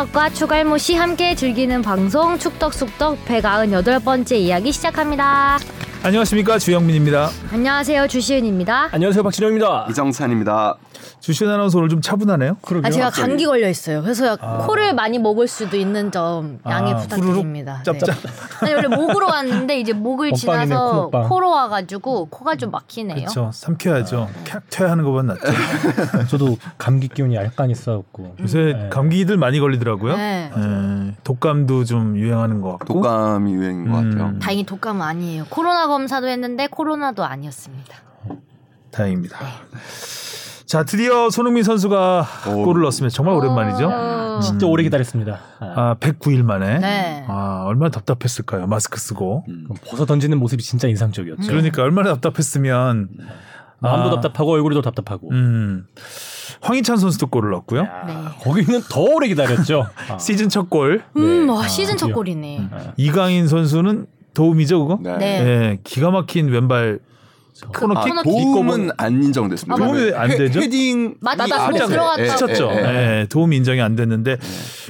축덕과 추갈모 씨 함께 즐기는 방송 축덕숙덕 198번째 이야기 시작합니다. 안녕하십니까 주영민입니다. 안녕하세요 주시은입니다. 안녕하세요 박진영입니다. 이정찬입니다. 주시은 아나운서 오늘 좀 차분하네요. 그러게요. 아, 제가 갑자기. 감기 걸려 있어요. 그래서 코를 많이 먹을 수도 있는 점 양해 아, 부탁드립니다. 짭짭. 네. 아니, 원래 목으로 왔는데 이제 목을 먹방이네, 지나서 코먹방. 코로 와가지고 코가 좀 막히네요. 그렇죠. 삼켜야죠. 캬 퇴하는 것보다 낫죠. 저도 감기 기운이 약간 있어갖고 요새 네. 감기들 많이 걸리더라고요. 네. 예, 독감도 좀 유행하는 것 같고. 독감이 유행인 것 음. 같아요. 다행히 독감은 아니에요. 코로나 검사도 했는데 코로나도 아니었습니다. 다행입니다. 자 드디어 손흥민 선수가 오. 골을 넣었습니다. 정말 오랜만이죠. 어. 진짜 오래 기다렸습니다. 아, 아 109일 만에. 네. 아 얼마나 답답했을까요. 마스크 쓰고. 음. 벗어 던지는 모습이 진짜 인상적이었죠. 그러니까 얼마나 답답했으면. 마음도 아. 답답하고 얼굴도 답답하고. 음. 황희찬 선수도 골을 넣었고요. 야, 네. 거기는 더 오래 기다렸죠. 아, 시즌 첫 골. 음, 네. 와 아, 시즌 첫 드디어. 골이네. 이강인 선수는 도움이죠, 그거? 네. 네. 예, 기가 막힌 왼발 그 코너킥 코너킥. 도움은 안 인정됐습니다. 아, 도움이 안 헤- 되죠? 헤딩 맞다, 이 맞다. 들어갔다고. 예, 예. 예, 도움이 인정이 안 됐는데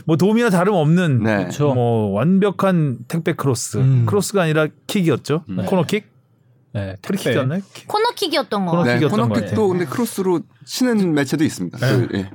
뭐 도움이나 다름 없는 네. 그렇죠. 뭐 완벽한 택배 크로스. 음. 크로스가 아니라 킥이었죠. 음. 코너킥? 네, 프리킥이었나요? 킥. 코너킥이었던 거. 코너- 네, 킥이었던 코너킥도. 근데 크로스로 치는 매체도 있습니다. 네. 그, 예.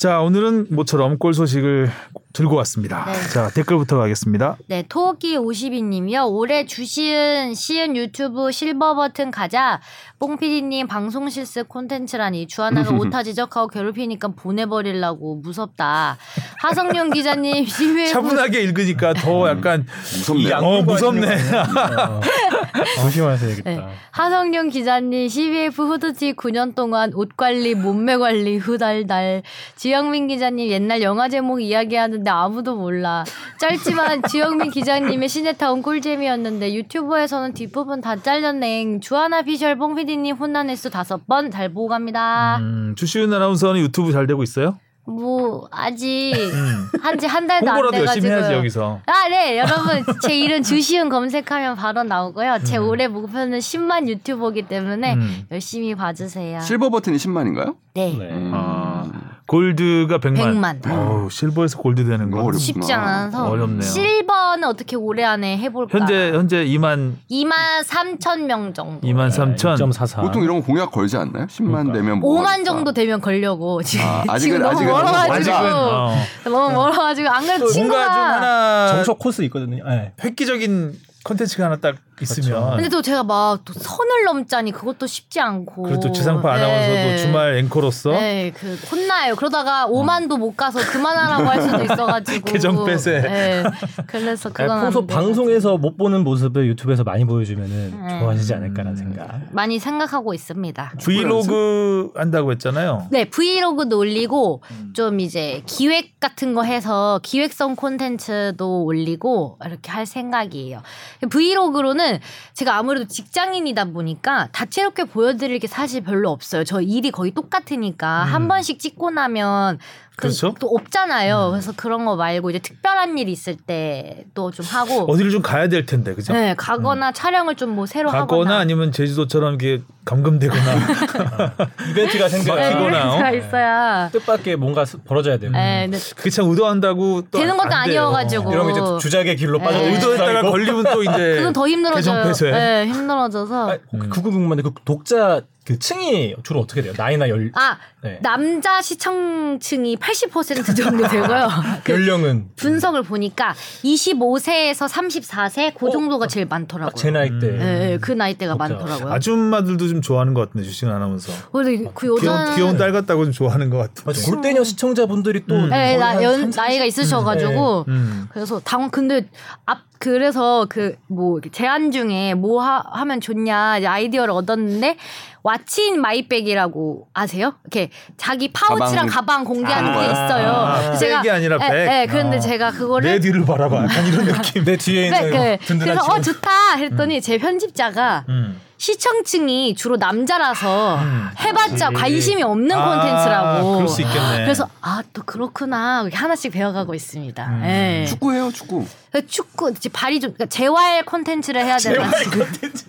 자, 오늘은 모처럼 골 소식을 들고 왔습니다. 네. 자, 댓글부터 가겠습니다. 네, 토끼 52님이요. 올해 주시은 시은 유튜브 실버 버튼 가자. 뽕피디님 방송 실습 콘텐츠라니 주하나가 오타 지적하고 괴롭히니까 보내버리려고 무섭다. 하성룡 기자님 시회 차분하게 읽으니까 더 약간 무섭네요. 어, 무섭네. 어, 조심하셔야겠다. 네. 하성룡 기자님 CBF 후드티 9년 동안 옷 관리, 몸매 관리 후달달. 지영민 기자님 옛날 영화 제목 이야기하는데 아무도 몰라. 짧지만 지영민 기자님의 시네타운 꿀잼이었는데 유튜브에서는 뒷부분 다 잘렸네. 주하나 피셜 뽕 PD님 혼난 횟수 다섯 번 잘 보고 갑니다. 음, 주시은 아나운서는 유튜브 잘 되고 있어요? 뭐 아직 한지 한 달도 안 홍보라도 열심히 돼가지고. 해야지 여기서. 아, 네. 여러분, 제 이름 주시은 검색하면 바로 나오고요. 제 올해 목표는 10만 유튜버기 때문에 음. 열심히 봐주세요. 실버 버튼이 10만인가요? 네. 네. 아, 골드가 100만. 100만. 어우, 실버에서 골드 되는 거. 어렵구나. 쉽지 않아서. 어렵네요. 실버는 어떻게 올해 안에 해볼까? 현재 현재 2만 2만 3천 명 정도. 2만 3천. 2.44. 보통 이런 거 공약 걸지 않나요? 10만 그러니까. 되면 뭐 5만 하겠다. 정도 되면 걸려고 지금, 아, 아직은- 지금 너무 아직은 멀어가지고 아직은 어. 너무 멀어가지고 안 그래도 뭔가 친구가 좀 하나 정석 코스 있거든요. 네. 획기적인 컨텐츠가 하나 딱 있으면 근데 또 제가 막 또 선을 넘자니 그것도 쉽지 않고 그래도 지상파 아나운서도 네. 주말 앵커로서 네, 그 혼나요. 그러다가 5만도 못 가서 그만하라고 할 수도 있어가지고 계정 빼세. 네, 그래서 그건 평소. 방송에서 못 보는 모습을 유튜브에서 많이 보여주면은 음. 좋아하시지 않을까라는 생각. 많이 생각하고 있습니다. 브이로그 한다고 했잖아요. 네, 브이로그도 올리고 음. 좀 이제 기획 같은 거 해서 기획성 콘텐츠도 올리고 이렇게 할 생각이에요. 브이로그로는 제가 아무래도 직장인이다 보니까 다채롭게 보여드릴 게 사실 별로 없어요. 저 일이 거의 똑같으니까 한 번씩 찍고 나면 그, 음. 그렇죠. 또 없잖아요. 그래서 그런 거 말고 이제 특별한 일 있을 때 또 좀 하고 어디를 좀 가야 될 텐데, 그죠? 네, 가거나 촬영을 좀 뭐 새로 가거나 하거나 아니면 제주도처럼 이렇게 감금되거나 이벤트가 생겨야 네? 이벤트가 있어야 뜻밖의 뭔가 스- 벌어져야 되고. 네, 근데 그게 참 의도한다고 또 되는 것도. 아니어가지고. 이러면 이제 주작의 길로 네. 빠져. 의도했다가 걸리면 또 이제 그건 더 힘들어져요. 네, 힘들어져서. 그거 궁금한데 그 독자 그 층이 주로 어떻게 돼요? 나이나 연 아, 네. 남자 시청층이 80% 정도 되고요. 그 연령은 분석을 보니까 25세에서 34세 그 정도가 제일 많더라고요. 딱제 나이 때. 네, 네, 그 나이 대가 독자. 많더라고요. 아줌마들도 좀 좋아하는 것 같은데 주시은 아나운서. 근데 그 여자 귀여운, 귀여운 딸 같다고 좀 좋아하는 것 같은데. 맞아, 골대녀 시청자분들이 또 네, 거의 나, 한 연, 30, 나이가 있으셔가지고 음. 그래서 당 근데 앞 그래서 그 뭐 제안 중에 뭐 하, 하면 좋냐 이제 아이디어를 얻었는데 What's in my bag이라고 아세요? 이렇게 자기 파우치랑 가방, 가방 공개하는 하는 게 거요? 있어요. 아, 그래서 백이 아니라 예, 백. 예, 그런데 어. 제가 그거를 내 뒤를 바라봐. 약간 이런 느낌. 내 뒤에 네, 있는 그, 든든한 그래서 어. 좋다 했더니 제 편집자가 음. 시청층이 주로 남자라서 음. 해봤자 관심이 없는 아, 콘텐츠라고. 그럴 수 있겠네. 그래서 아 또 그렇구나 하나씩 배워가고 있습니다. 음. 예. 축구해요, 축구. 축구 이제 발이 좀 그러니까 재활 콘텐츠를 해야 되나. 예, 재활 콘텐츠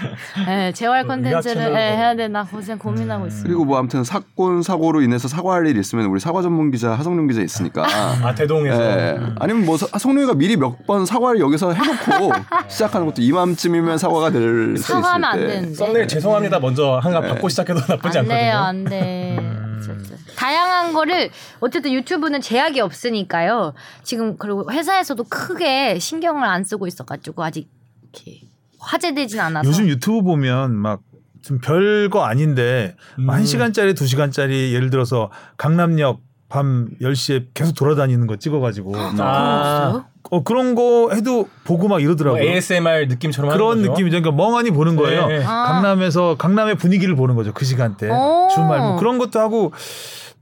를 의학 채널로. 예, 해야 되나 고생 고민하고 있어요. 그리고 뭐 아무튼 사건 사고로 인해서 사과할 일이 있으면 우리 사과 전문 기자 하성룡 기자 있으니까. 아 대동에서 예. 아니면 뭐 사- 하성룡이가 미리 몇 번 사과를 여기서 해놓고 시작하는 것도 이맘쯤이면 사과가 될 수 있을 사과하면 안 때. 되는데. 썸네일 죄송합니다 먼저 한가 네. 받고 시작해도 나쁘지 안 돼요, 않거든요. 안 돼. 어쨌든. 다양한 거를 어쨌든 유튜브는 제약이 없으니까요. 지금 그리고 회사에서도 크게 신경을 안 쓰고 있어가지고 아직 이렇게 화제되진 않아서. 요즘 유튜브 보면 막 좀 별거 아닌데 음. 한 시간짜리 두 시간짜리 예를 들어서 강남역 밤 10시에 계속 돌아다니는 거 찍어가지고 그런 아. 어, 그런 거 해도 보고 막뭐 이러더라고요. ASMR 느낌처럼 그런? 느낌이죠. 그러니까 멍하니 보는 거예요. 네. 아. 강남에서 강남의 분위기를 보는 거죠. 그 시간대 오. 주말 뭐 그런 것도 하고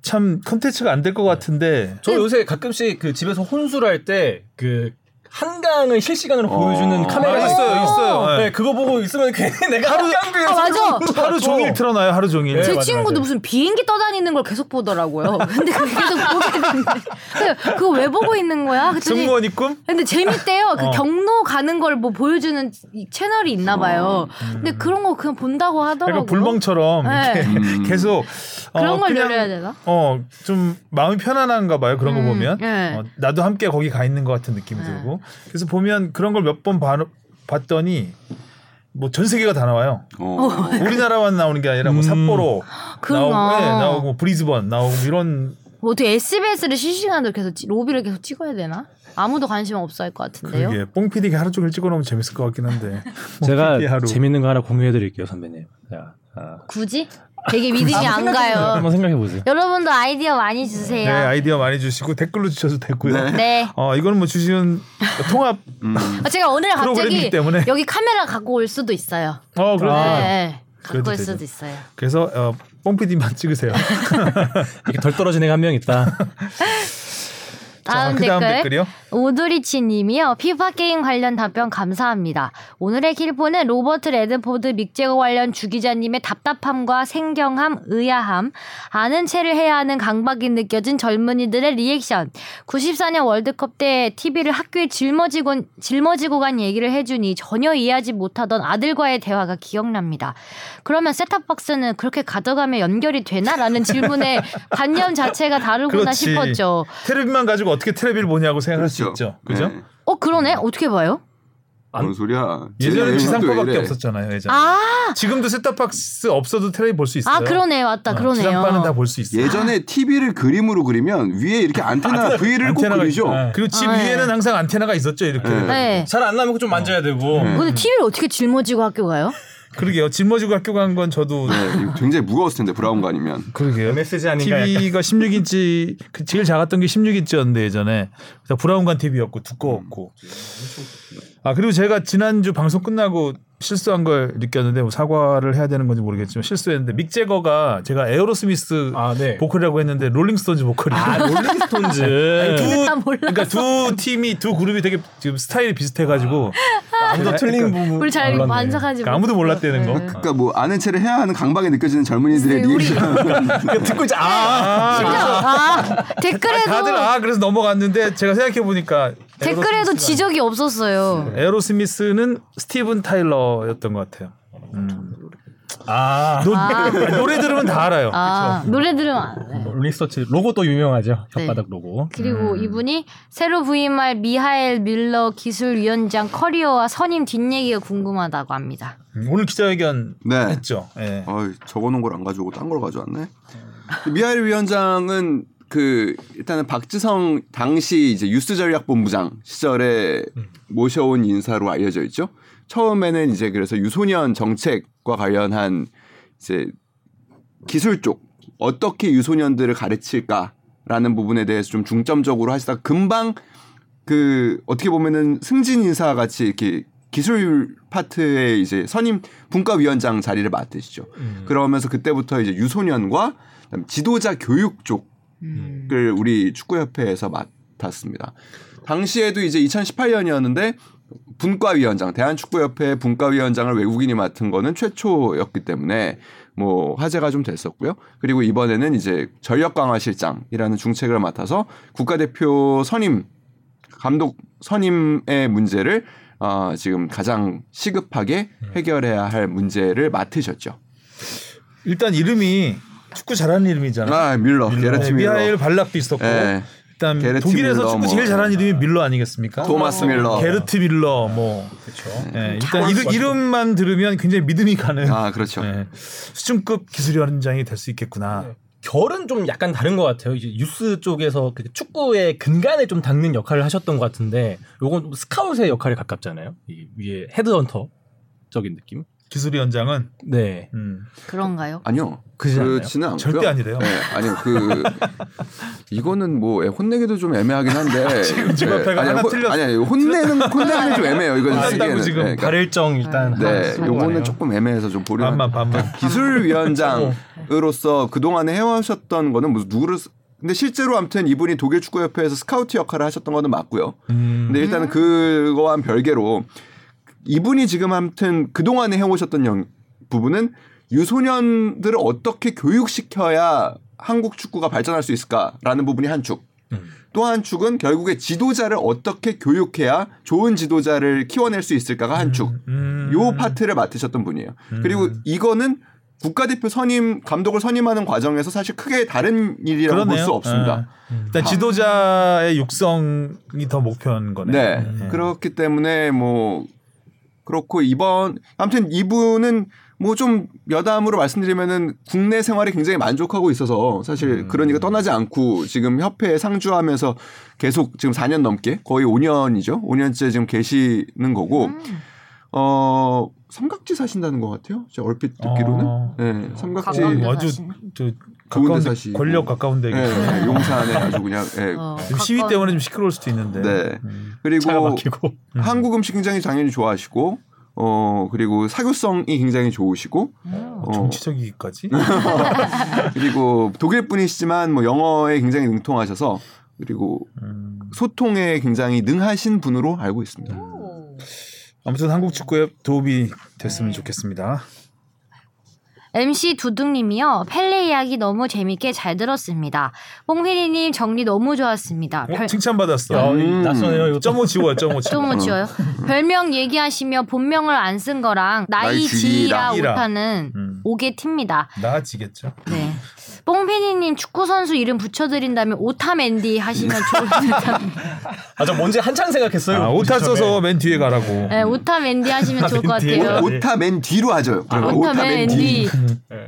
참 컨텐츠가 안 될 것 같은데 저 요새 가끔씩 그 집에서 혼술할 때 그 한강을 실시간으로 보여주는 카메라가 아, 있어요, 있어요. 네. 네. 그거 보고 있으면 괜히 내가 하루- 한강뷰에서 아, 맞아. 하루 종일 틀어놔요. 하루 종일. 네, 제 맞아, 친구도 맞아. 무슨 비행기 떠다니는 걸 계속 보더라고요. 근데 그거 계속 보게 되는데. 근데 그거 왜 보고 있는 거야? 그랬더니 승무원이 꿈? 근데 재밌대요. 그 어. 경로 가는 걸 뭐 보여주는 이 채널이 있나 봐요. 근데 그런 거 그냥 본다고 하더라고요. 불멍처럼 네. 이렇게 음. 계속 어, 그런 걸 그냥, 노려야 되나? 어, 좀 마음이 편안한가 봐요. 그런 거 음, 보면. 네. 어, 나도 함께 거기 가 있는 것 같은 느낌이 네. 들고. 그래서 보면 그런 걸 몇 번 봤더니 뭐 전 세계가 다 나와요. 어. 우리나라만 나오는 게 아니라 뭐 음. 삿포로 그런가? 나오고, 네, 나오고 브리즈번 나오고 이런 뭐 어떻게 SBS를 실시간으로 계속 찍- 로비를 계속 찍어야 되나? 아무도 관심 없어 할 것 같은데요. 그게 뽕피디가 하루 종일 찍어놓으면 재밌을 것 같긴 한데. 제가 뽕피디. 재밌는 거 하나 공유해 드릴게요, 선배님. 자, 아, 굳이? 되게 믿음이 안 가요. 한번 생각해 보세요. 여러분도 아이디어 많이 네, 주세요. 아이디어 많이 주시고 댓글로 주셔도 되고요. 네. 어, 이거는 뭐 주시는 통합 음. 아, 제가 오늘 갑자기 때문에. 여기 카메라 갖고 올 수도 있어요. 어, 그렇죠. 네, 네. 그래도 갖고 올 되죠. 수도 있어요. 그래서 어, 뽕피디만 찍으세요. 이렇게 덜 떨어진 애가 한 명 있다. 다음 자, 그다음 댓글. 댓글이요. 오드리치 님이요. 피파 게임 관련 답변 감사합니다. 오늘의 킬포는 로버트 레드포드 믹 재거 관련 주기자님의 답답함과 생경함, 의아함, 아는 체를 해야 하는 강박이 느껴진 젊은이들의 리액션. 94년 월드컵 때 TV를 학교에 짊어지고, 짊어지고 간 얘기를 해주니 전혀 이해하지 못하던 아들과의 대화가 기억납니다. 그러면 셋탑박스는 그렇게 가져가면 연결이 되나? 라는 질문에 관념 자체가 다르구나 그렇지. 싶었죠. 테레비만 가지고 어떻게 테레비를 보냐고 생각할 수 그렇죠. 있죠. 그죠? 네. 어, 그러네? 어떻게 봐요? 뭔 소리야? 예전에 지상파밖에. 없었잖아요. 예전에. 아, 지금도 셋탑박스 없어도 테레비 볼수 있어요. 아 그러네 맞다 어, 그러네요. 지상파는 다 볼 수 있어요. 예전에 TV를 그림으로 그리면 위에 이렇게 안테나 V를 꼭 그리죠. 있- 네. 그리고 집 아, 네. 위에는 항상 안테나가 있었죠. 이렇게. 네. 네. 잘안 나면 좀 만져야 되고. 근데 TV를 어떻게 짊어지고 학교 가요? 그러게요. 짊어지고 학교 간 건 저도 네, 굉장히 무거웠을 텐데 브라운관이면. 그러게요. 메시지 아닌가. TV가 16인치 그 제일 작았던 게 16인치였는데 예전에 브라운관 TV였고 두꺼웠고. 아 그리고 제가 지난주 방송 끝나고 실수한 걸 느꼈는데 뭐 사과를 해야 되는 건지 모르겠지만 실수했는데 믹 재거가 제가 에어로스미스 아, 네. 보컬이라고 했는데 롤링스톤즈 보컬이에요. 아, 롤링스톤즈. 둘 다 몰라서. 그러니까 두 팀이 두 그룹이 되게 지금 스타일이 비슷해 가지고 아무도 틀린 부분. 우리 잘 몰랐네. 반삭하지 그러니까 아무도 몰랐다는 거. 그러니까 뭐 아는 체를 해야 하는 강박이 느껴지는 젊은이들의 리액션. 그러니까 듣고 있자. 아, 진짜 아 댓글에도 다들 아 그래서 넘어갔는데 제가 생각해 보니까 댓글에도 지적이 없었어요. 에어로스미스는 스티븐 타일러였던 것 같아요. 음. 아. 노, 아니, 노래 들으면 다 알아요. 아 노래 들으면 안 돼. 롤링스톤즈 로고 또 유명하죠. 네. 혓바닥 로고. 그리고 이분이 새로 부임할 미하엘 밀러 기술위원장 커리어와 선임 뒷얘기가 궁금하다고 합니다. 음, 오늘 기자회견 네. 했죠. 예. 어이, 적어놓은 걸 안 가져오고 딴 걸 가져왔네. 미하일 위원장은 그 일단은 박지성 당시 이제 유스 전략본부장 시절에 모셔온 인사로 알려져 있죠. 처음에는 이제 그래서 유소년 정책과 관련한 이제 기술 쪽 어떻게 유소년들을 가르칠까라는 부분에 대해서 좀 중점적으로 하시다가 금방 그 어떻게 보면은 승진 인사 같이 이렇게 기술 파트의 이제 선임 분과위원장 자리를 맡으시죠. 그러면서 그때부터 이제 유소년과 지도자 교육 쪽 을 우리 축구협회에서 맡았습니다. 당시에도 이제 2018년이었는데 분과위원장 대한축구협회 분과위원장을 외국인이 맡은 거는 최초였기 때문에 뭐 화제가 좀 됐었고요. 그리고 이번에는 이제 전력 강화 실장이라는 중책을 맡아서 국가대표 선임 감독 선임의 문제를 어, 지금 가장 시급하게 해결해야 할 문제를 맡으셨죠. 일단 이름이 축구 잘하는 이름이잖아. 아 밀러, 게르트 네, 밀러, 미하엘 발락도 있었고 예. 일단 게르트 독일에서 밀러, 축구 뭐. 제일 잘하는 이름이 밀러 아니겠습니까? 토마스 밀러. 게르트 밀러 뭐 그렇죠. 예, 일단 이름, 이름만 들으면 굉장히 믿음이 가는 아 그렇죠. 예, 수준급 기술위원장이 될 수 있겠구나. 네. 결은 좀 약간 다른 것 같아요. 이제 뉴스 쪽에서 그 축구의 근간에 좀 닦는 역할을 하셨던 것 같은데, 요건 스카웃의 역할에 가깝잖아요. 이 위에 헤드헌터 적인 느낌. 기술위원장은 네. 음, 그런가요? 아니요. 그렇지는 않고요. 절대 아니래요. 네, 아니요. 그 이거는 뭐 예, 혼내기도 좀 애매하긴 한데 지금 집 앞에가 아니, 하나 호- 틀렸어. 아니 아니 혼내는 혼내기는 좀 애매해요. 이거 안 쓰기에는. 지금 네, 그러니까 발일정 일단 네, 요거는. 조금 애매해서 좀 보려. 반만 반만. 기술위원장으로서 그 동안에 해오셨던 거는 무슨 누구를 쓰- 근데 실제로 아무튼 이분이 독일 축구협회에서 스카우트 역할을 하셨던 거는 맞고요. 음, 근데 일단은 그거와는 별개로 이분이 지금 아무튼 그 동안에 해오셨던 영- 부분은 유소년들을 어떻게 교육시켜야 한국 축구가 발전할 수 있을까라는 부분이 한 축. 또한 축은 결국에 지도자를 어떻게 교육해야 좋은 지도자를 키워낼 수 있을까가 한 축. 음. 요 파트를 맡으셨던 분이에요. 그리고 이거는 국가대표 선임 감독을 선임하는 과정에서 사실 크게 다른 일이라고 볼. 수 없습니다. 예. 일단 지도자의 육성이 더 목표인 거네. 네. 예. 그렇기 때문에 뭐 그렇고 이번 아무튼 이분은 뭐 좀 여담으로 말씀드리면은 국내 생활에 굉장히 만족하고 있어서 사실 음. 그러니까 떠나지 않고 지금 협회에 상주하면서 계속 지금 4년 넘게 거의 5년이죠. 5년째 지금 계시는 거고 음. 어 삼각지 사신다는 것 같아요. 제가 얼핏 듣기로는. 어. 네, 삼각지 가까운 데 아주. 저 가까운 데 사시고. 권력 가까운 데 네, 네, 용산에 아주 그냥 예. 어, 지금 시위 때문에 좀 시끄러울 수도 있는데. 네. 음. 그리고 막히고. 한국 음식 굉장히 당연히 좋아하시고 어 그리고 사교성이 굉장히 좋으시고 음. 어, 정치적이기까지. 그리고 독일 분이시지만 뭐 영어에 굉장히 능통하셔서 그리고 음. 소통에 굉장히 능하신 분으로 알고 있습니다. 오. 아무튼 한국 축구에 도움이 됐으면 좋겠습니다. MC 두둥님이요. 펠레 이야기 너무 재밌게 잘 들었습니다. 뽕피디님 정리 너무 좋았습니다. 어, 별, 칭찬받았어. 야, 이 음. 낯서네요. 점오 지워요, 점오 지워. 좀 지워요. 별명 얘기하시며 본명을 안 쓴 거랑 나이 지라 지라. 못하는 음. 오게 팁니다. 나아지겠죠. 네. 뽕피디님 축구 선수 이름 붙여드린다면 오타맨디 하시면 좋을 듯합니다. 아, 저 뭔지 한참 생각했어요. 아, 오타 써서 맨 뒤에 가라고. 네, 오타맨디 하시면 좋을 것 같아요. 오타 맨 뒤로 하죠. 그러면 오타맨디. 예.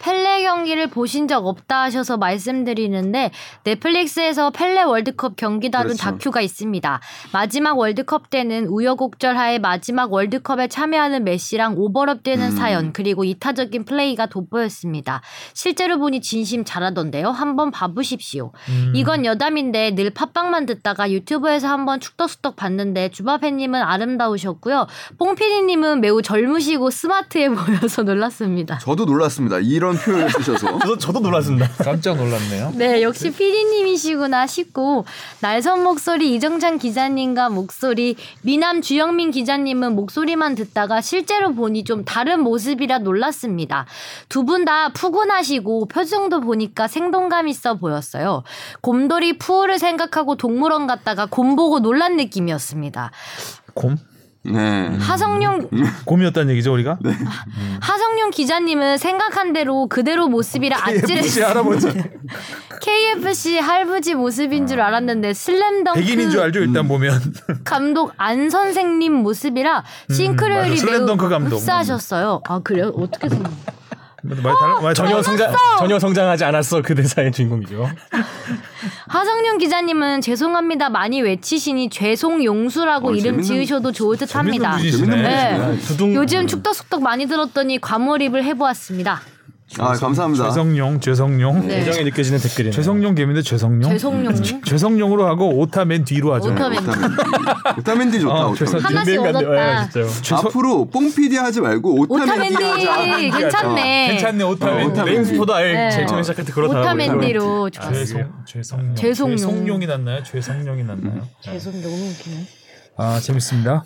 펠레 경기를 보신 적 없다 하셔서 말씀드리는데 넷플릭스에서 펠레 월드컵 경기 다룬 그렇죠. 다큐가 있습니다. 마지막 월드컵 때는 우여곡절하에 마지막 월드컵에 참여하는 메시랑 오버랩되는 음. 사연 그리고 이타적인 플레이가 돋보였습니다. 실제로 보니 진심 잘하던데요. 한번 봐보십시오. 음. 이건 여담인데 늘 팟빵만 듣다가 유튜브에서 한번 축덕수덕 봤는데 주바페님은 아름다우셨고요. 뽕피디님은 매우 젊으시고 스마트해 보여서 놀랐습니다. 저도 놀랐습니다. 이런 표현을 쓰셔서. 저도, 저도 놀랐습니다. 깜짝 놀랐네요. 네, 역시 피디님이시구나 싶고 날선 목소리 이정찬 기자님과 목소리 미남 주영민 기자님은 목소리만 듣다가 실제로 보니 좀 다른 모습이라 놀랐습니다. 두 분 다 푸근하시고 표정도 보니까 생동감 있어 보였어요. 곰돌이 푸우를 생각하고 동물원 갔다가 곰 보고 놀란 느낌이었습니다. 곰? 네. 하성룡 곰이었다는 얘기죠, 우리가? 네. 하성 룡 기자님은 생각한 대로 그대로 모습이라 KFC 아찔했 할아버지. KFC 할부지 모습인 줄 알았는데 슬램덩크 백인인 줄 알죠, 일단 보면. 감독 안 선생님 모습이라 맞아. 싱크로율이 매우 슬램덩크 감독. 흡사하셨어요. 아 그래요? 어떻게 생각? 다른, 많이 전혀 성장 전혀 성장하지 않았어 그 대사의 주인공이죠. 하성룡 기자님은 죄송합니다 많이 외치시니 죄송 용수라고 어, 이름 재밌는- 지으셔도 좋을 듯합니다. 재밌는 재밌는 분이시네. 네. 분이시네. 두둥 요즘 축덕숙덕 많이 들었더니 과몰입을 해보았습니다. 아 감사합니다. 죄성용, 죄성용. 네. 애정이 느껴지는 댓글이네요. 죄성용 개인데 죄성용. 죄송용 죄성용으로 하고 오타 맨 뒤로 하죠. 오타 맨- 오타맨디 좋다. 어. 죄송- 하나씩 네, 얻었다. 죄송- 앞으로 뽕피디 하지 말고 오타맨디 오타맨디 하자. 괜찮네. 괜찮네, 오타 어, 맨 뒤. 맨- 메인스포도 아예 네. 제일 처음에 시작할 때 그러다 오타맨디로 좋았어요. 죄송, 죄성용. 죄성용이 났나요? 죄성용이 났나요? 죄송 너무 웃기네. 아 재밌습니다.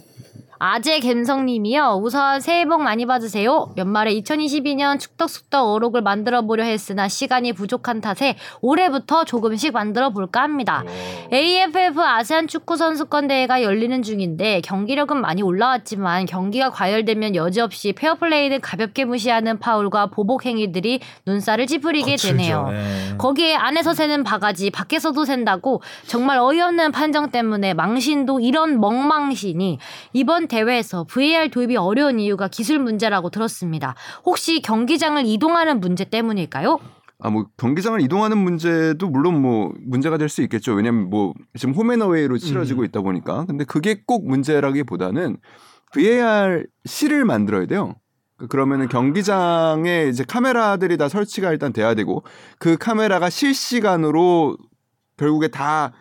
아재 갬성님이요. 우선 새해 복 많이 받으세요. 연말에 2022년 축덕숙덕 어록을 만들어 보려 했으나 시간이 부족한 탓에 올해부터 조금씩 만들어 볼까 합니다. AFF 아세안 축구 선수권 대회가 열리는 중인데 경기력은 많이 올라왔지만 경기가 과열되면 여지없이 페어플레이를 가볍게 무시하는 파울과 보복 행위들이 눈살을 찌푸리게 거칠죠. 되네요. 네. 거기에 안에서 새는 바가지 밖에서도 샌다고 정말 어이없는 판정 때문에 망신도 이런 멍망신이 이번 대회에서 VAR 도입이 어려운 이유가 기술 문제라고 들었습니다. 혹시 경기장을 이동하는 문제 때문일까요? 아 뭐 경기장을 이동하는 문제도 물론 뭐 문제가 될 수 있겠죠. 왜냐면 뭐 지금 home and away로 치러지고 있다 보니까. 근데 그게 꼭 문제라기 보다는 VAR 실을 만들어야 돼요. 그- 그러면은 경기장에 이제 카메라들이 다 설치가 일단 돼야 되고 그 카메라가 실시간으로 결국에 다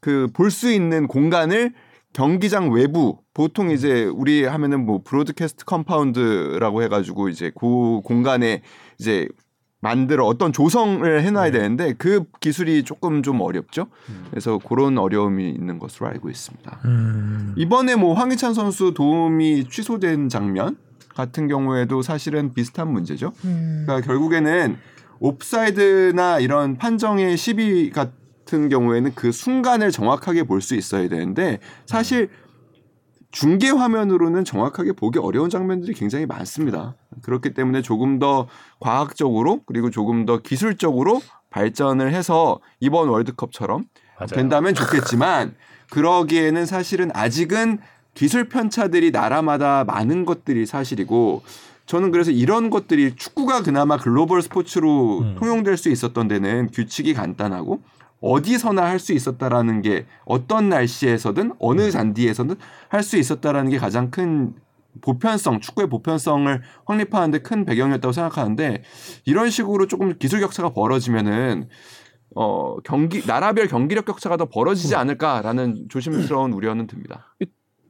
그 볼 수 있는 공간을 경기장 외부 보통 이제 우리 하면은 뭐 broadcast compound라고 해가지고 이제 그 공간에 이제 만들어 어떤 조성을 해놔야 되는데 그 기술이 조금 좀 어렵죠. 그래서 그런 어려움이 있는 것으로 알고 있습니다. 음. 이번에 뭐 황희찬 선수 도움이 취소된 장면 같은 경우에도 사실은 비슷한 문제죠. 그러니까 결국에는 옵사이드나 이런 판정의 시비 같은 경우에는 그 순간을 정확하게 볼 수 있어야 되는데 사실 중계 화면으로는 정확하게 보기 어려운 장면들이 굉장히 많습니다. 그렇기 때문에 조금 더 과학적으로 그리고 조금 더 기술적으로 발전을 해서 이번 월드컵처럼 맞아요. 된다면 좋겠지만 그러기에는 사실은 아직은 기술 편차들이 나라마다 많은 것들이 사실이고 저는 그래서 이런 것들이 축구가 그나마 글로벌 스포츠로 음. 통용될 수 있었던 데는 규칙이 간단하고 어디서나 할 수 있었다라는 게 어떤 날씨에서든 어느 잔디에서든 할 수 있었다라는 게 가장 큰 보편성, 축구의 보편성을 확립하는데 큰 배경이었다고 생각하는데 이런 식으로 조금 기술 격차가 벌어지면은 어 경기 나라별 경기력 격차가 더 벌어지지 않을까라는 조심스러운 우려는 듭니다.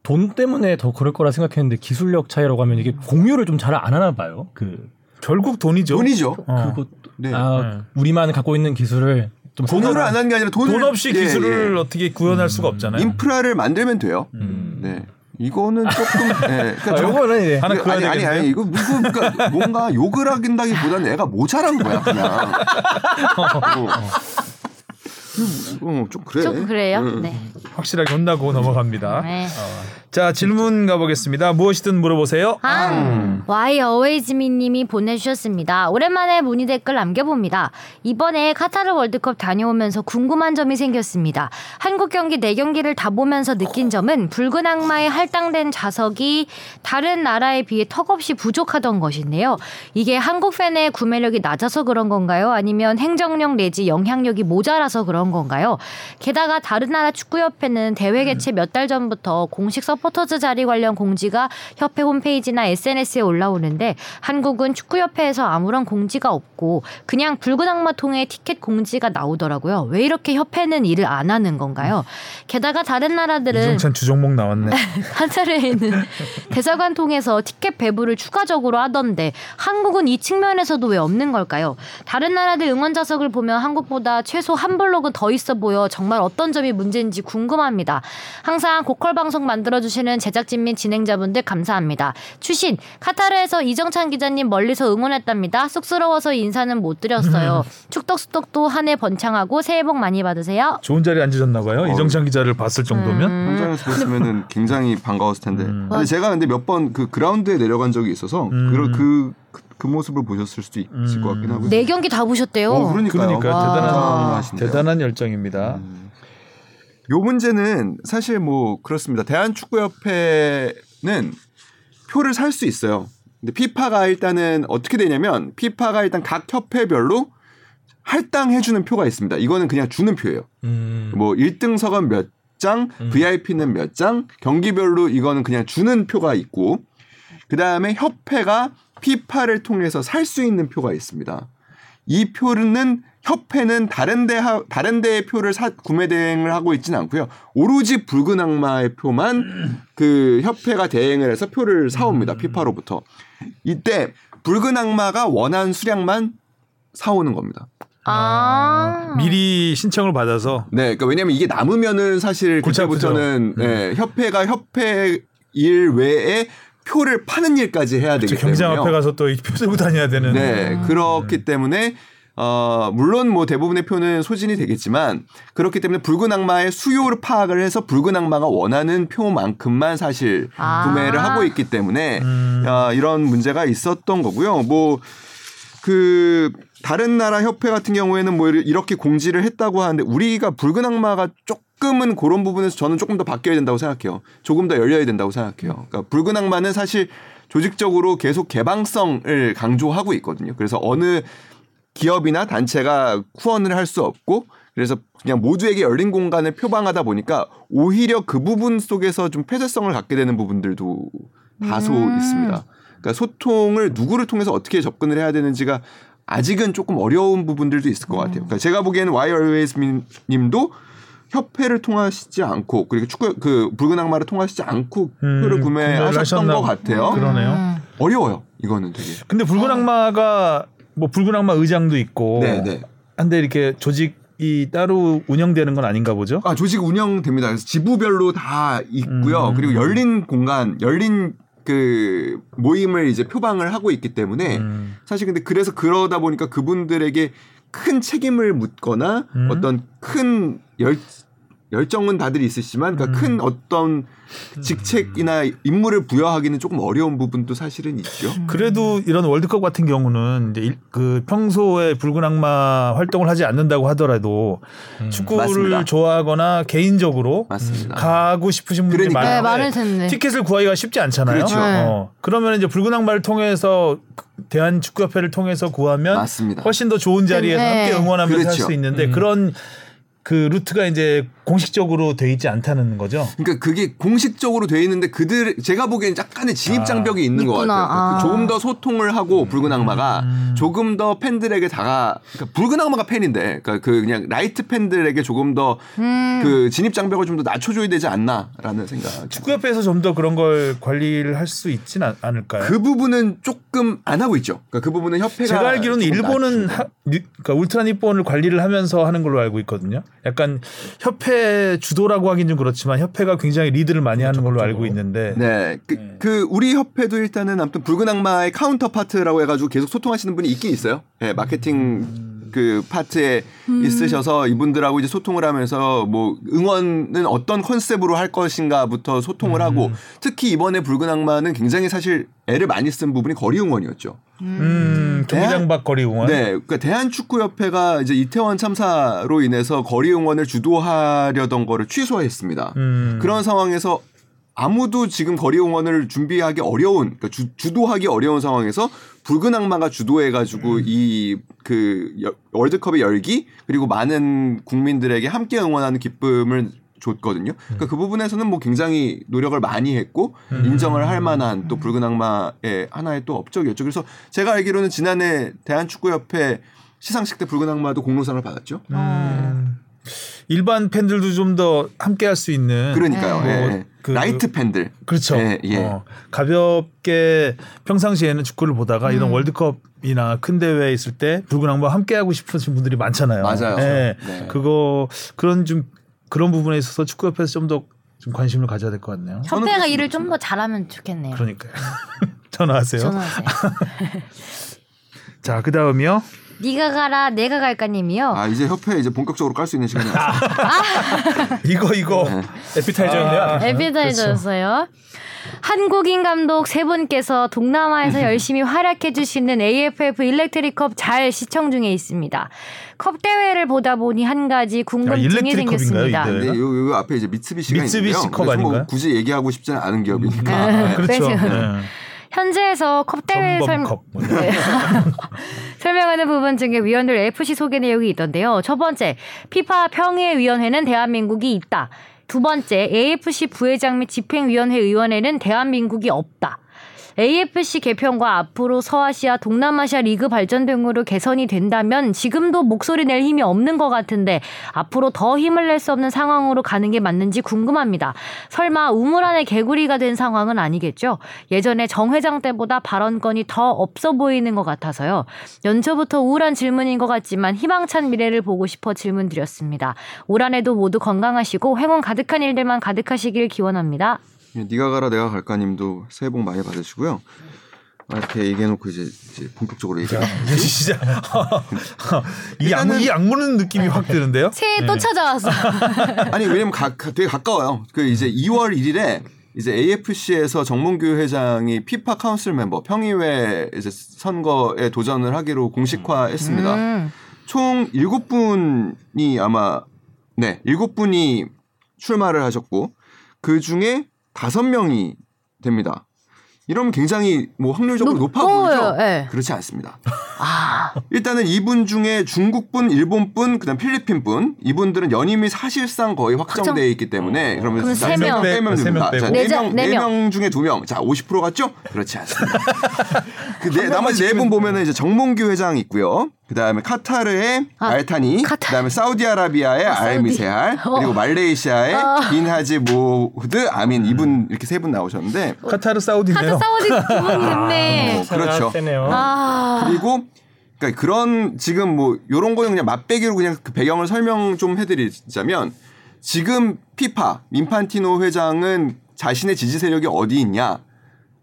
돈 때문에 더 그럴 거라 생각했는데 기술력 차이라고 하면 이게 공유를 좀 잘 안 하나 봐요. 그 결국 돈이죠. 돈이죠. 어. 그거 네. 아, 네. 우리만 갖고 있는 기술을 좀 돈으로 안 하는 게 아니라 돈을 돈 없이 예, 기술을 예. 어떻게 구현할 수가 없잖아요. 인프라를 만들면 돼요. 음. 네. 이거는 조금 예. 그러니까 아, 저- 요거는 이제 하나 그어야 아니 아니. 아니 이거 무슨 그러니까 뭔가 욕을 하긴다기보다는 애가 모자란 거야 그냥. 어, 어, 좀 그래. 좀 그래요? 응. 네. 확실하게 혼나고 넘어갑니다. 네. 자 질문 가보겠습니다. 무엇이든 물어보세요. 아, 와이 어웨이즈미 님이 보내주셨습니다. 오랜만에 문의 댓글 남겨봅니다. 이번에 카타르 월드컵 다녀오면서 궁금한 점이 생겼습니다. 한국 경기 네 경기를 다 보면서 느낀 점은 붉은 악마의 할당된 좌석이 다른 나라에 비해 턱없이 부족하던 것인데요. 이게 한국 팬의 구매력이 낮아서 그런 건가요? 아니면 행정력 내지 영향력이 모자라서 그런 건가요? 게다가 다른 나라 축구협회는 대회 개최 몇 달 전부터 공식 서포터즈 자리 관련 공지가 협회 홈페이지나 SNS에 올라오는데 한국은 축구협회에서 아무런 공지가 없고 그냥 붉은 악마 통해 티켓 공지가 나오더라고요. 왜 이렇게 협회는 일을 안 하는 건가요? 게다가 다른 나라들은 이정찬 주종목 나왔네. 카타르에 있는 대사관 통해서 티켓 배부를 추가적으로 하던데 한국은 이 측면에서도 왜 없는 걸까요? 다른 나라들 응원 자석을 보면 한국보다 최소 한 블록은 더 있어 보여 정말 어떤 점이 문제인지 궁금합니다. 항상 고퀄 방송 만들어 주시는 제작진 및 진행자분들 감사합니다. 추신 카타르에서 이정찬 기자님 멀리서 응원했답니다. 쑥스러워서 인사는 못 드렸어요. 축덕수덕도 한 해 번창하고 새해 복 많이 받으세요. 좋은 자리에 앉으셨나 봐요. 어. 이정찬 기자를 봤을 정도면. 음. 현장에서 봤으면은 굉장히 반가웠을 텐데. 음. 근데 제가 근데 몇 번 그 그라운드에 내려간 적이 있어서 음. 그, 그, 그 모습을 보셨을 수도 있을 음. 것 같긴 하고. 네 경기 다 보셨대요. 어, 그러니까요. 그러니까 와. 대단한. 대단한 열정입니다. 음. 요 문제는 사실 뭐 그렇습니다. 대한축구협회는 표를 살 수 있어요. 근데 피파가 일단은 어떻게 되냐면 피파가 일단 각 협회별로 할당해주는 표가 있습니다. 이거는 그냥 주는 표예요. 음. 뭐 1등석은 몇 장, VIP는 몇 장, 경기별로 이거는 그냥 주는 표가 있고, 그 다음에 협회가 피파를 통해서 살 수 있는 표가 있습니다. 이 표는 협회는 다른 데 하, 다른 데의 표를 사, 구매 대행을 하고 있지는 않고요. 오로지 붉은 악마의 표만 그 협회가 대행을 해서 표를 사옵니다. 피파로부터. 이때 붉은 악마가 원한 수량만 사오는 겁니다. 아. 미리 신청을 받아서 네, 그러니까 왜냐면 이게 남으면은 사실 그때부터는 네, 협회가 협회 일 외에 표를 파는 일까지 해야 되기 때문에 경장 앞에 가서 또 표 들고 다녀야 되는. 네, 그렇기 때문에 어, 물론 뭐 대부분의 표는 소진이 되겠지만 그렇기 때문에 붉은 악마의 수요를 파악을 해서 붉은 악마가 원하는 표만큼만 사실 아. 구매를 하고 있기 때문에 음. 아, 이런 문제가 있었던 거고요. 뭐 그 다른 나라 협회 같은 경우에는 뭐 이렇게 공지를 했다고 하는데 우리가 붉은 악마가 조금 은 그런 부분에서 저는 조금 더 바뀌어야 된다고 생각해요. 조금 더 열려야 된다고 생각해요. 그러니까 붉은 악마는 사실 조직적으로 계속 개방성을 강조하고 있거든요. 그래서 어느 기업이나 단체가 후원을 할 수 없고 그래서 그냥 모두에게 열린 공간을 표방하다 보니까 오히려 그 부분 속에서 좀 폐쇄성을 갖게 되는 부분들도 다소 음. 있습니다. 그러니까 소통을 누구를 통해서 어떻게 접근을 해야 되는지가 아직은 조금 어려운 부분들도 있을 것 같아요. 그러니까 제가 보기에는 와이 얼웨이스 님도 협회를 통하시지 않고 그리고 축구 그 붉은 악마를 통하시지 않고 음, 표를 구매하셨던 것 같아요. 그러네요. 음. 어려워요. 이거는 되게. 근데 붉은 악마가 뭐 붉은 악마 의장도 있고 네, 네. 한데 이렇게 조직이 따로 운영되는 건 아닌가 보죠? 아, 조직 운영됩니다. 그래서 지부별로 다 있고요. 음. 그리고 열린 공간, 열린 그 모임을 이제 표방을 하고 있기 때문에 음. 사실 근데 그래서 그러다 보니까 그분들에게 큰 책임을 묻거나 음. 어떤 큰 열, 열정은 다들 있으시지만 그러니까 음. 큰 어떤 직책이나 임무를 부여하기는 조금 어려운 부분도 사실은 있죠. 그래도 이런 월드컵 같은 경우는 이제 일- 그 평소에 붉은 악마 활동을 하지 않는다고 하더라도 축구를 맞습니다. 좋아하거나 개인적으로 맞습니다. 가고 싶으신 분들이 그러니까. 네, 많은데 텐데. 티켓을 구하기가 쉽지 않잖아요. 그렇죠. 네. 어, 그러면 이제 붉은 악마를 통해서 대한 축구협회를 통해서 구하면 맞습니다. 훨씬 더 좋은 자리에서 네. 함께 응원하면서 할 그렇죠. 수 있는데 그런 그 루트가 이제 공식적으로 돼 있지 않다는 거죠. 그러니까 그게 공식적으로 돼 있는데 그들 제가 보기엔 약간의 진입 장벽이 있는 것 있구나. 같아요. 그러니까 아. 조금 더 소통을 하고 붉은 악마가 조금 더 팬들에게 다가 그러니까 붉은 악마가 팬인데 그러니까 그 그냥 light 팬들에게 조금 더그 음. 진입 장벽을 좀 더 낮춰줘야 되지 않나라는 생각. 축구협회에서 좀 더 그런 걸 관리를 할 수 있진 않- 않을까요? 그 부분은 조금 안 하고 있죠. 그러니까 그 부분은 협회가 제가 알기로는 일본은. 하, 니- 그러니까 울트라 니폰을 관리를 하면서 하는 걸로 알고 있거든요. 약간 협회 주도라고 하긴 좀 그렇지만 협회가 굉장히 리드를 많이 하는 걸로 알고 있는데. 네, 그, 그 우리 협회도 일단은 아무튼 붉은 악마의 counterpart라고 해가지고 계속 소통하시는 분이 있긴 있어요. 예, 마케팅 그 파트에 있으셔서 이분들하고 이제 소통을 하면서 뭐 응원은 어떤 컨셉으로 할 것인가부터 소통을 하고 특히 이번에 붉은 악마는 굉장히 사실 애를 많이 쓴 부분이 거리 응원이었죠. 음, 경기장 밖 거리 응원. 네, 그러니까 대한축구협회가 이제 이태원 참사로 인해서 거리 응원을 주도하려던 거를 취소했습니다. 음. 그런 상황에서 아무도 지금 거리 응원을 준비하기 어려운, 그러니까 주, 주도하기 어려운 상황에서 붉은 악마가 주도해 가지고 이그 월드컵의 열기 그리고 많은 국민들에게 함께 응원하는 기쁨을 줬거든요. 그러니까 그 부분에서는 뭐 굉장히 노력을 많이 했고 인정을 할 만한 또 붉은 악마의 하나의 또 업적이었죠. 그래서 제가 알기로는 지난해 대한축구협회 시상식 때 붉은 악마도 공로상을 받았죠. 음, 일반 팬들도 좀 더 함께 할 수 있는 그러니까요. 뭐 예, 예. 그- light 팬들. 그렇죠. 예, 예. 어, 가볍게 평상시에는 축구를 보다가 음. 이런 월드컵이나 큰 대회에 있을 때 붉은 악마와 함께 하고 싶으신 분들이 많잖아요. 맞아요. 예. 네. 그거 그런 좀 그런 부분에 있어서 축구협회에서 좀 더 좀 관심을 가져야 될 것 같네요. 협회가 일을 좀 더 잘하면 좋겠네요. 그러니까요. 전화하세요. 전화하세요. 자, 그 다음이요. 네가 가라 내가 갈까님이요. 아 이제 협회 이제 본격적으로 깔 수 있는 시간이 왔어요. 이거 이거 네. 에피타이저인데요. 아, 에피타이저였어요. 한국인 감독 세 분께서 동남아에서 열심히 활약해 주시는 AFF 일렉트릭 컵 잘 시청 중에 있습니다. 컵 대회를 보다 보니 한 가지 궁금증이 일렉트릭컵인가요, 생겼습니다. 이 대회? 근데 요, 요 앞에 이제 미쓰비시가 미쓰비시 있는데요. 컵뭐 아닌가요? 굳이 얘기하고 싶지는 않은 기업이니까. 아, 그렇죠. 빼세요. 네. 현지에서 컵 대회 설, 전범컵. 뭐 네. 설명하는 부분 중에 위원들 FC 소개 내용이 있던데요. 첫 번째, 피파 평의위원회는 대한민국이 있다. 두 번째, AFC 부회장 및 집행위원회 의원회는 대한민국이 없다. AFC 개편과 앞으로 서아시아, 동남아시아 리그 발전 등으로 개선이 된다면 지금도 목소리 낼 힘이 없는 것 같은데 앞으로 더 힘을 낼 수 없는 상황으로 가는 게 맞는지 궁금합니다. 설마 우물 안에 개구리가 된 상황은 아니겠죠? 예전에 정 회장 때보다 발언권이 더 없어 보이는 것 같아서요. 연초부터 우울한 질문인 것 같지만 희망찬 미래를 보고 싶어 질문 드렸습니다. 올 한해도 모두 건강하시고 행운 가득한 일들만 가득하시길 기원합니다. 네가 가라 내가 갈까님도 새해 복 많이 받으시고요. 아, 이렇게 얘기해놓고 이제, 이제 본격적으로 얘기해. 진짜 이, 악, 이 악무는 느낌이 확 드는데요. 새해 또 찾아왔어. 아니 왜냐면 가, 가- 되게 가까워요. 그 이제 2월 1일에 이제 AFC에서 정몽규 회장이 피파 카운슬 멤버 평의회 이제 선거에 도전을 하기로 공식화했습니다. 음. 총 7분이 아마 네, 7분이 출마를 하셨고 그 중에 5명이 됩니다. 이러면 굉장히 뭐 확률적으로 높아 높아요, 보이죠? 예. 그렇지 않습니다. 아, 일단은 이분 중에 중국분, 일본분, 그다음 필리핀분 이분들은 연임이 사실상 거의 확정돼 있기 때문에 그러면 그럼 세 명. 빼면 세 됩니다. 명 자, 빼고. 네네 자- 명, 네네 명. 명 중에 두 명. 자, 50% 같죠? 그렇지 않습니다. 그 네, 나머지 네분 보면은 이제 정몽규 회장 있고요. 그다음에 카타르의 아, 알타니, 카타르. 그다음에 사우디아라비아의 아, 사우디. 알미세알, 어. 그리고 말레이시아의 아. 빈하지 모흐드 아민 이분 이렇게 세 분 나오셨는데 카타르 사우디네요. 카드 사우디 됐네. 어, 그렇죠. 아, 그리고 그러니까 그런 지금 뭐 요런 거는 그냥 맛배기로 그냥 그 배경을 설명 좀 해드리자면 지금 피파 민판티노 회장은 자신의 지지 세력이 어디 있냐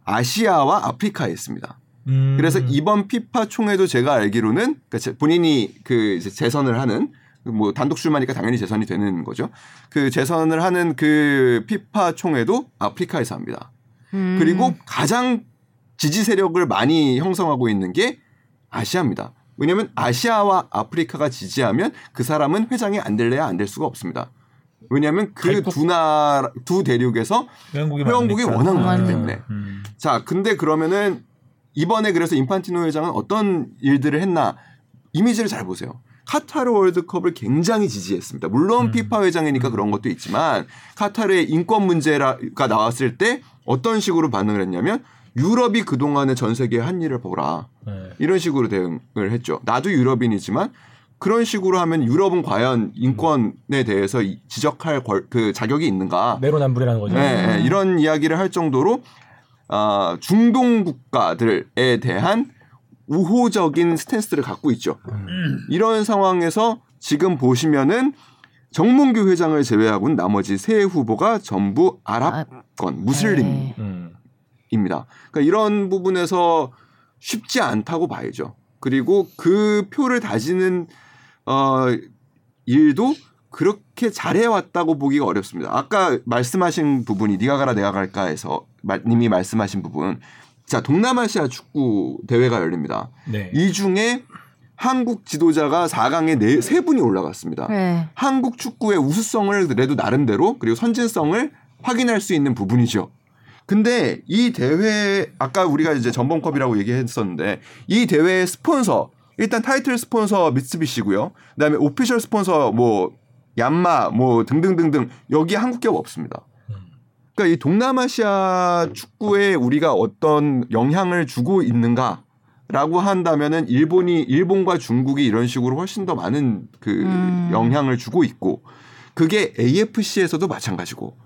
아시아와 아프리카에 있습니다. 음. 그래서 이번 피파 총회도 제가 알기로는 그러니까 제- 본인이 그 이제 재선을 하는 뭐 단독 출마니까 당연히 재선이 되는 거죠. 그 재선을 하는 그 피파 총회도 아프리카에서 합니다. 음. 그리고 가장 지지 세력을 많이 형성하고 있는 게 아시아입니다. 왜냐하면 아시아와 아프리카가 지지하면 그 사람은 회장이 안 될래야 안 될 수가 없습니다. 왜냐하면 그 두 나라 두 대륙에서 회원국이 회원국이. 워낙 많기 많아요. 때문에 음. 자 근데 그러면은 이번에 그래서 인판티노 회장은 어떤 일들을 했나 이미지를 잘 보세요. 카타르 월드컵을 굉장히 지지했습니다. 물론 피파 회장이니까 그런 것도 있지만 카타르의 인권 문제가 나왔을 때 어떤 식으로 반응을 했냐면 유럽이 그동안에 전 세계에 한 일을 보라. 네. 이런 식으로 대응을 했죠. 나도 유럽인이지만 그런 식으로 하면 유럽은 과연 인권에 대해서 이- 지적할 걸- 그 자격이 있는가? 내로남불이라는 거죠. 네, 네, 이런 이야기를 할 정도로 아, 중동 국가들에 대한 우호적인 스탠스를 갖고 있죠. 이런 상황에서 지금 보시면은 정몽규 회장을 제외하고는 나머지 세 후보가 전부 아랍권 무슬림입니다. 네. 음. 그러니까 이런 부분에서 쉽지 않다고 봐야죠. 그리고 그 표를 다지는 어, 일도 그렇게 잘해왔다고 보기가 어렵습니다. 아까 말씀하신 부분이 네가 가라 내가 갈까에서 마- 님이 말씀하신 부분. 자 동남아시아 축구 대회가 열립니다. 네. 이 중에 한국 지도자가 4강에 네, 세 분이 올라갔습니다. 네. 한국 축구의 우수성을 그래도 나름대로 그리고 선진성을 확인할 수 있는 부분이죠. 근데 이 대회 아까 우리가 이제 전범컵이라고 얘기했었는데 이 대회의 스폰서 일단 타이틀 스폰서 미쓰비시고요. 그다음에 오피셜 스폰서 뭐 얀마 뭐 등등등등 여기 한국 기업 없습니다. 그러니까 이 동남아시아 축구에 우리가 어떤 영향을 주고 있는가 라고 한다면은 일본이 일본과 중국이 이런 식으로 훨씬 더 많은 그 음. 영향을 주고 있고 그게 AFC에서도 마찬가지고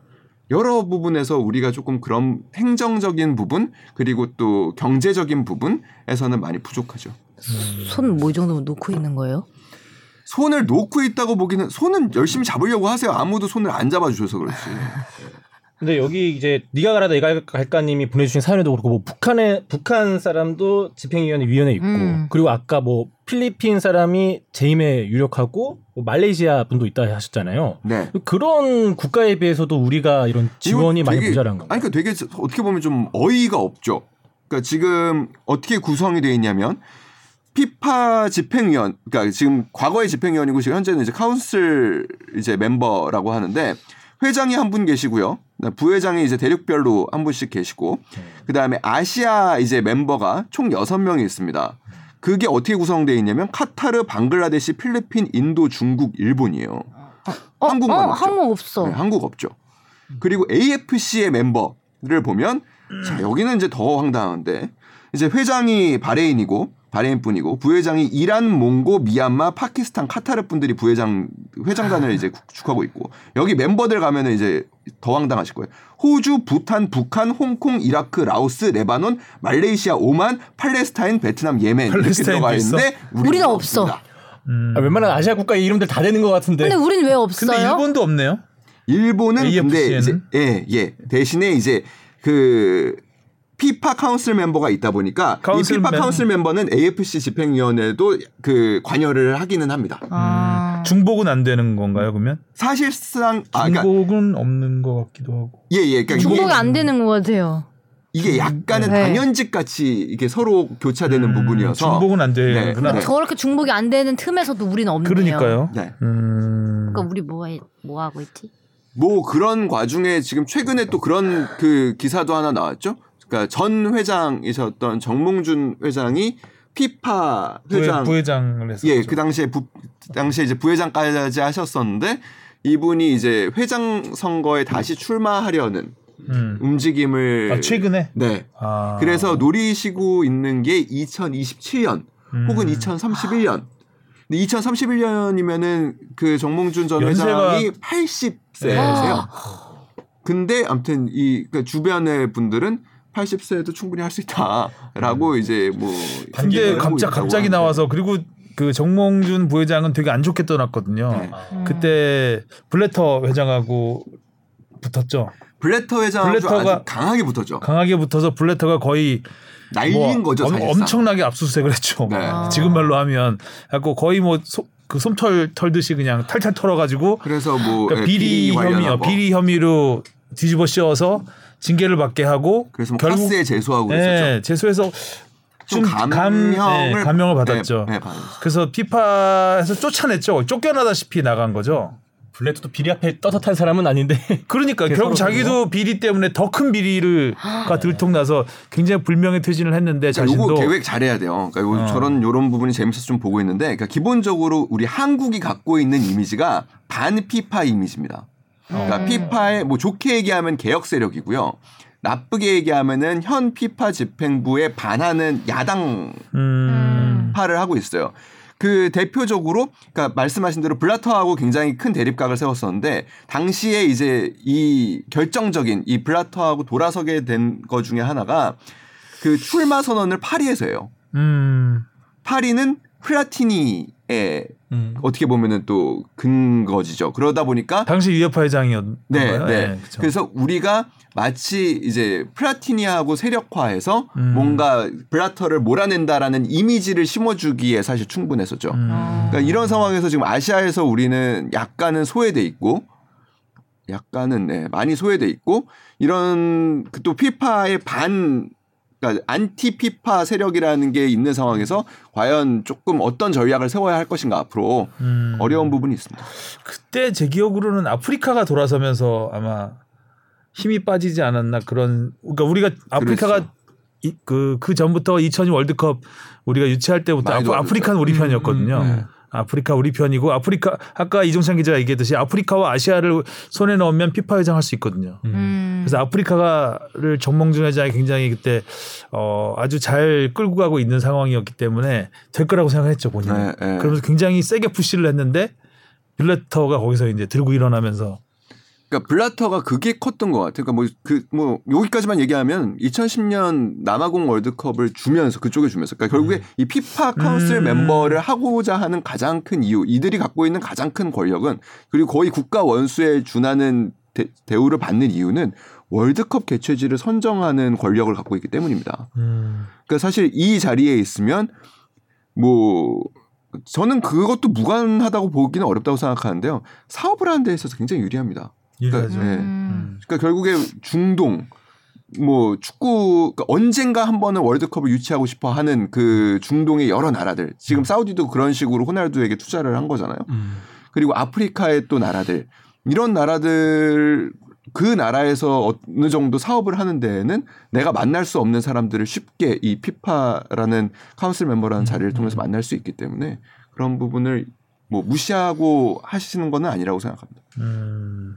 여러 부분에서 우리가 조금 그런 행정적인 부분 그리고 또 경제적인 부분에서는 많이 부족하죠. 손뭐 정도 놓고 있는 거예요? 손을 놓고 있다고 보기는 손은 열심히 잡으려고 하세요. 아무도 손을 안 잡아주셔서 그렇지. 근데 여기 이제 네가 가라 내가 갈까님이 보내주신 사연에도 그렇고 뭐 북한에 북한 사람도 집행위원회 위원회 있고 음. 그리고 아까 뭐 필리핀 사람이 재임에 유력하고 뭐 말레이시아 분도 있다 하셨잖아요. 네. 그런 국가에 비해서도 우리가 이런 지원이 이거 많이 되게- 모자란 거. 아니 그러니까 되게 어떻게 보면 좀 어이가 없죠. 그러니까 지금 어떻게 구성이 되어 있냐면 피파 집행위원, 그러니까 지금 과거의 집행위원이고 지금 현재는 이제 카운슬 이제 멤버라고 하는데 회장이 한 분 계시고요. 그다음에 부회장이 이제 대륙별로 한 분씩 계시고 그 다음에 아시아 이제 멤버가 총 여섯 명이 있습니다. 그게 어떻게 구성되어 있냐면 카타르, 방글라데시, 필리핀, 인도, 중국, 일본이에요. 어, 한국만 어, 없죠. 한국 없어. 네, 한국 없죠. 그리고 AFC의 멤버를 보면 자 여기는 이제 더 황당한데 이제 회장이 바레인이고 바레인 분이고 부회장이 이란, 몽고, 미얀마, 파키스탄, 카타르 분들이 부회장 회장단을 이제 구축하고 있고 여기 멤버들 가면은 이제 더 황당하실 거예요. 호주, 부탄, 북한, 홍콩, 이라크, 라오스, 레바논, 말레이시아, 오만, 팔레스타인, 베트남, 예멘 이렇게 들어가? 있는데 우리는 없어. 없습니다. 음. 아, 웬만한 아시아 국가 이름들 다 되는 것 같은데. 근데 우린 왜 근데 없어요? 일본도 없네요. 일본은 근데 AFCN? 이제 예, 예. 대신에 이제 그 피파 council 멤버가 있다 보니까 council 이 피파 멤- council 멤버는 AFC 집행위원회도 그 관여를 하기는 합니다. 아. 중복은 안 되는 건가요, 그러면? 사실상 아 그러니까 중복은 없는 것 같기도 하고. 예, 예. 그러니까 중복이 이게, 안 되는 것 같아요. 이게 약간은 네. 당연직 같이 이게 서로 교차되는 음, 부분이어서 중복은 안 되는구나. 네. 저렇게 중복이 안 되는 틈에서도 우리는 없네요. 그러니까요. 네. 음. 그러니까 우리 뭐, 해- 뭐 하고 있지? 뭐 그런 과중에 지금 최근에 또 그런 그 기사도 하나 나왔죠. 그러니까 전 회장이셨던 정몽준 회장이 피파 회장 부회, 부회 장을 했었죠. 예, 그 당시에 부, 당시에 이제 부회장까지 하셨었는데 이분이 이제 회장 선거에 다시 출마하려는 음. 움직임을 아, 최근에? 네. 아. 그래서 노리시고 있는 게 2027년 혹은 음. 2031년. 근데 2031년이면은 그 정몽준 전 연세가- 회장이 80세세요. 아. 근데 아무튼 이 그러니까 주변의 분들은 80세도 충분히 할 수 있다라고 이제 뭐 근데 갑자, 갑자기 하는데. 나와서 그리고 그 정몽준 부회장은 되게 안 좋게 떠났거든요. 네. 음. 그때 블래터 회장하고 붙었죠. 블래터 회장하고 블래터가 아주 강하게 붙었죠. 강하게 붙어서 블래터가 거의 날린 뭐 거죠, 엄- 사실상. 엄청나게 압수수색을 했죠. 네. 아. 지금 말로 하면 갖고 거의 뭐그 솜털 털듯이 그냥 탈탈 털어가지고 그래서 뭐 그러니까 예, 비리 혐의, 관련하고. 비리 혐의로 뒤집어 씌워서 징계를 받게 하고 그래서 뭐 결국 카스에 제소하고 그랬었죠. 예, 제소해서 좀 감, 감형을 예, 감형을 받았죠. 네, 네. 그래서 피파에서 쫓아냈죠. 쫓겨나다시피 나간 거죠. 블레트도 비리 앞에 떳떳한 사람은 아닌데 그러니까 결국 자기도 비리 때문에 더 큰 비리를가 들통나서 굉장히 불명예 퇴진을 했는데 그러니까 자신도 요거 계획 잘해야 돼요. 그러니까 요- 어. 저런 요런 부분이 재밌어서 좀 보고 있는데, 그러니까 기본적으로 우리 한국이 갖고 있는 이미지가 반 피파 이미지입니다. 그러니까 음. 피파의 뭐 좋게 얘기하면 개혁 세력이고요. 나쁘게 얘기하면은 현 피파 집행부에 반하는 야당 음, 파를 하고 있어요. 그 대표적으로 그러니까 말씀하신 대로 블라터하고 굉장히 큰 대립각을 세웠었는데 당시에 이제 이 결정적인 이 블라터하고 돌아서게 된 것 중에 하나가 그 출마 선언을 파리에서 해요. 음, 파리는 플라티니의 음. 어떻게 보면은 또 근거지죠. 그러다 보니까 당시 유에파 회장이었나요? 네, 네. 그쵸. 그래서 우리가 마치 이제 플라티니하고 세력화해서 음. 뭔가 블래터를 몰아낸다라는 이미지를 심어주기에 사실 충분했었죠. 음. 그러니까 이런 상황에서 지금 아시아에서 우리는 약간은 소외돼 있고 약간은 네, 많이 소외돼 있고 이런 그 또 피파의 반 그러니까 안티 피파 세력이라는 게 있는 상황에서 과연 조금 어떤 전략을 세워야 할 것인가 앞으로 음. 어려운 부분이 있습니다. 그때 제 기억으로는 아프리카가 돌아서면서 아마 힘이 빠지지 않았나 그런 그러니까 우리가 아프리카가 그그 전부터 2002 월드컵 우리가 유치할 때부터 아프, 아프리카는 우리 편이었거든요. 음, 음. 아프리카 우리 편이고 아프리카 아까 이종찬 기자가 얘기했듯이 아프리카와 아시아를 손에 넣으면 피파 회장할 수 있거든요. 음. 그래서 아프리카를 정몽준 회장이 굉장히 그때 어 아주 잘 끌고 가고 있는 상황이었기 때문에 될 거라고 생각했죠 본인은. 네, 네. 그러면서 굉장히 세게 푸시를 했는데 빌레터가 거기서 이제 들고 일어나면서 그러니까 블라터가 그게 컸던 것 같아요. 그러니까 뭐그 뭐 여기까지만 얘기하면 2010년 남아공 월드컵을 주면서 그쪽에 주면서 그러니까 결국에 이 피파 카운슬 음. 멤버를 하고자 하는 가장 큰 이유, 이들이 갖고 있는 가장 큰 권력은 그리고 거의 국가 원수에 준하는 대, 대우를 받는 이유는 월드컵 개최지를 선정하는 권력을 갖고 있기 때문입니다. 음. 그러니까 사실 이 자리에 있으면 뭐 저는 그것도 무관하다고 보기는 어렵다고 생각하는데요. 사업을 하는 데 있어서 굉장히 유리합니다. 그러니까, 예. 음. 그러니까 결국에 중동 뭐 축구 그러니까 언젠가 한 번은 월드컵을 유치하고 싶어 하는 그 중동의 여러 나라들 지금 사우디도 그런 식으로 호날두에게 투자를 한 거잖아요. 음. 그리고 아프리카의 또 나라들 이런 나라들 그 나라에서 어느 정도 사업을 하는 데에는 내가 만날 수 없는 사람들을 쉽게 이 피파라는 카운슬 멤버라는 자리를 통해서 만날 수 있기 때문에 그런 부분을 뭐 무시하고 하시는 건 아니라고 생각합니다. 음.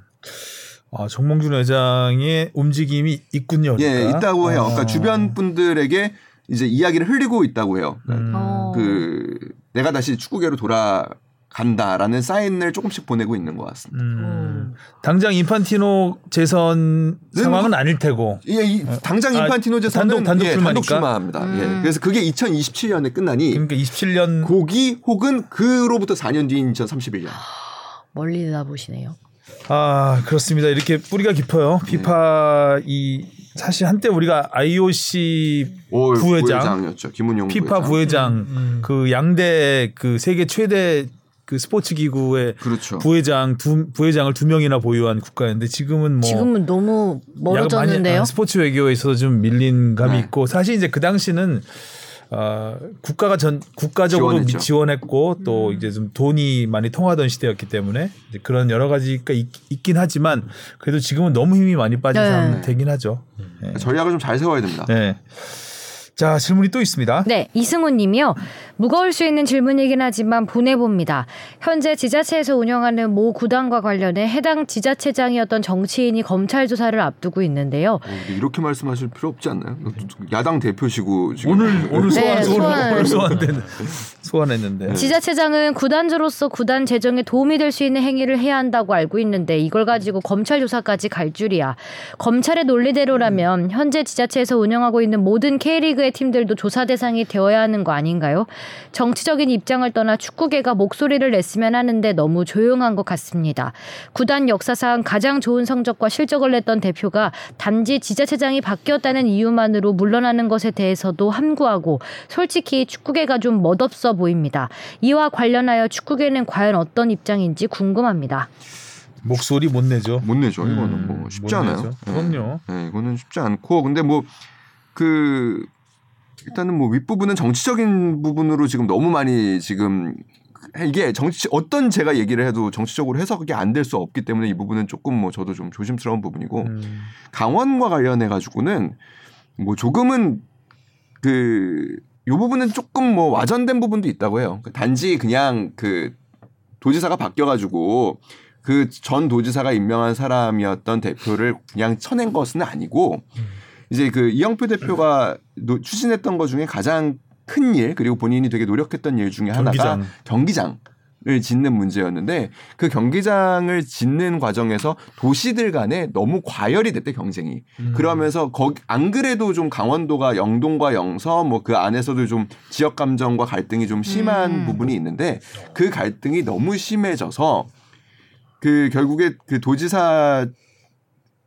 아, 정몽준 회장의 움직임이 있군요. 예, 그러니까. 있다고 해요. 그러니까 어. 주변 분들에게 이제 이야기를 흘리고 있다고 해요. 그러니까 음. 어. 그 내가 다시 축구계로 돌아간다라는 사인을 조금씩 보내고 있는 것 같습니다. 음. 당장 인판티노 재선 상황은 아닐 테고. 예, 이 당장 아, 인판티노 제선은 단독- 단독 예? 단독 출마합니다. 음. 예, 그래서 그게 2027년에 끝나니 그러니까 27년 고기 혹은 그로부터 4년 뒤인 2031년. 멀리 내다보시네요. 아 그렇습니다. 이렇게 뿌리가 깊어요. 피파 이 사실 한때 우리가 IOC 올 부회장, 부회장 이었죠. 김은용 피파 부회장, 그 양대 그 세계 최대 그 스포츠 기구의 그렇죠. 부회장 두 부회장을 두 명이나 보유한 국가였는데 지금은 뭐 지금은 너무 약간 많이, 멀어졌는데요. 아, 스포츠 외교에 있어서 좀 밀린 감이 네. 있고 사실 이제 그 당시는 어, 국가가 전 국가적으로 지원했죠. 미- 지원했고 또 음. 이제 좀 돈이 많이 통하던 시대였기 때문에 이제 그런 여러 가지가 있, 긴 하지만 그래도 지금은 너무 힘이 많이 빠진 네. 상태긴 하죠. 네. 전략을 좀 잘 세워야 됩니다. 네. 자 질문이 또 있습니다. 네, 이승훈 님이요. 무거울 수 있는 질문이긴 하지만 보내봅니다. 현재 지자체에서 운영하는 모 구단과 관련해 해당 지자체장이었던 정치인이 검찰 조사를 앞두고 있는데요. 어, 이렇게 말씀하실 필요 없지 않나요? 야당 대표시고 지금 오늘 오늘 네, 소환 소환. 오늘 소환된 소환했는데 지자체장은 구단주로서 구단 재정에 도움이 될 수 있는 행위를 해야 한다고 알고 있는데 이걸 가지고 검찰 조사까지 갈 줄이야. 검찰의 논리대로라면 현재 지자체에서 운영하고 있는 모든 K리그의 팀들도 조사 대상이 되어야 하는 거 아닌가요? 정치적인 입장을 떠나 축구계가 목소리를 냈으면 하는데 너무 조용한 것 같습니다. 구단 역사상 가장 좋은 성적과 실적을 냈던 대표가 단지 지자체장이 바뀌었다는 이유만으로 물러나는 것에 대해서도 함구하고 솔직히 축구계가 좀 멋없어 보입니다. 이와 관련하여 축구계는 과연 어떤 입장인지 궁금합니다. 목소리 못 내죠. 못 내죠. 이거는 음, 뭐 쉽지 못 않아요. 내죠. 네. 그럼요. 네, 이거는 쉽지 않고 근데 뭐 그 일단은 뭐 윗부분은 정치적인 부분으로 지금 너무 많이 지금 이게 정치 어떤 제가 얘기를 해도 정치적으로 해석이 안 될 수 없기 때문에 이 부분은 조금 뭐 저도 좀 조심스러운 부분이고 음. 강원과 관련해 가지고는 뭐 조금은 그 요 부분은 조금 뭐 와전된 부분도 있다고 해요. 단지 그냥 그 도지사가 바뀌어 가지고 그 전 도지사가 임명한 사람이었던 대표를 그냥 쳐낸 것은 아니고 이제 그 이영표 대표가 노- 추진했던 것 중에 가장 큰 일 그리고 본인이 되게 노력했던 일 중에 하나가 경기장. 경기장. 을 짓는 문제였는데 그 경기장을 짓는 과정에서 도시들 간에 너무 과열이 됐대 경쟁이 음. 그러면서 거기 안 그래도 좀 강원도가 영동과 영서 뭐 그 안에서도 좀 지역 감정과 갈등이 좀 심한 음. 부분이 있는데 그 갈등이 너무 심해져서 그 결국에 그 도지사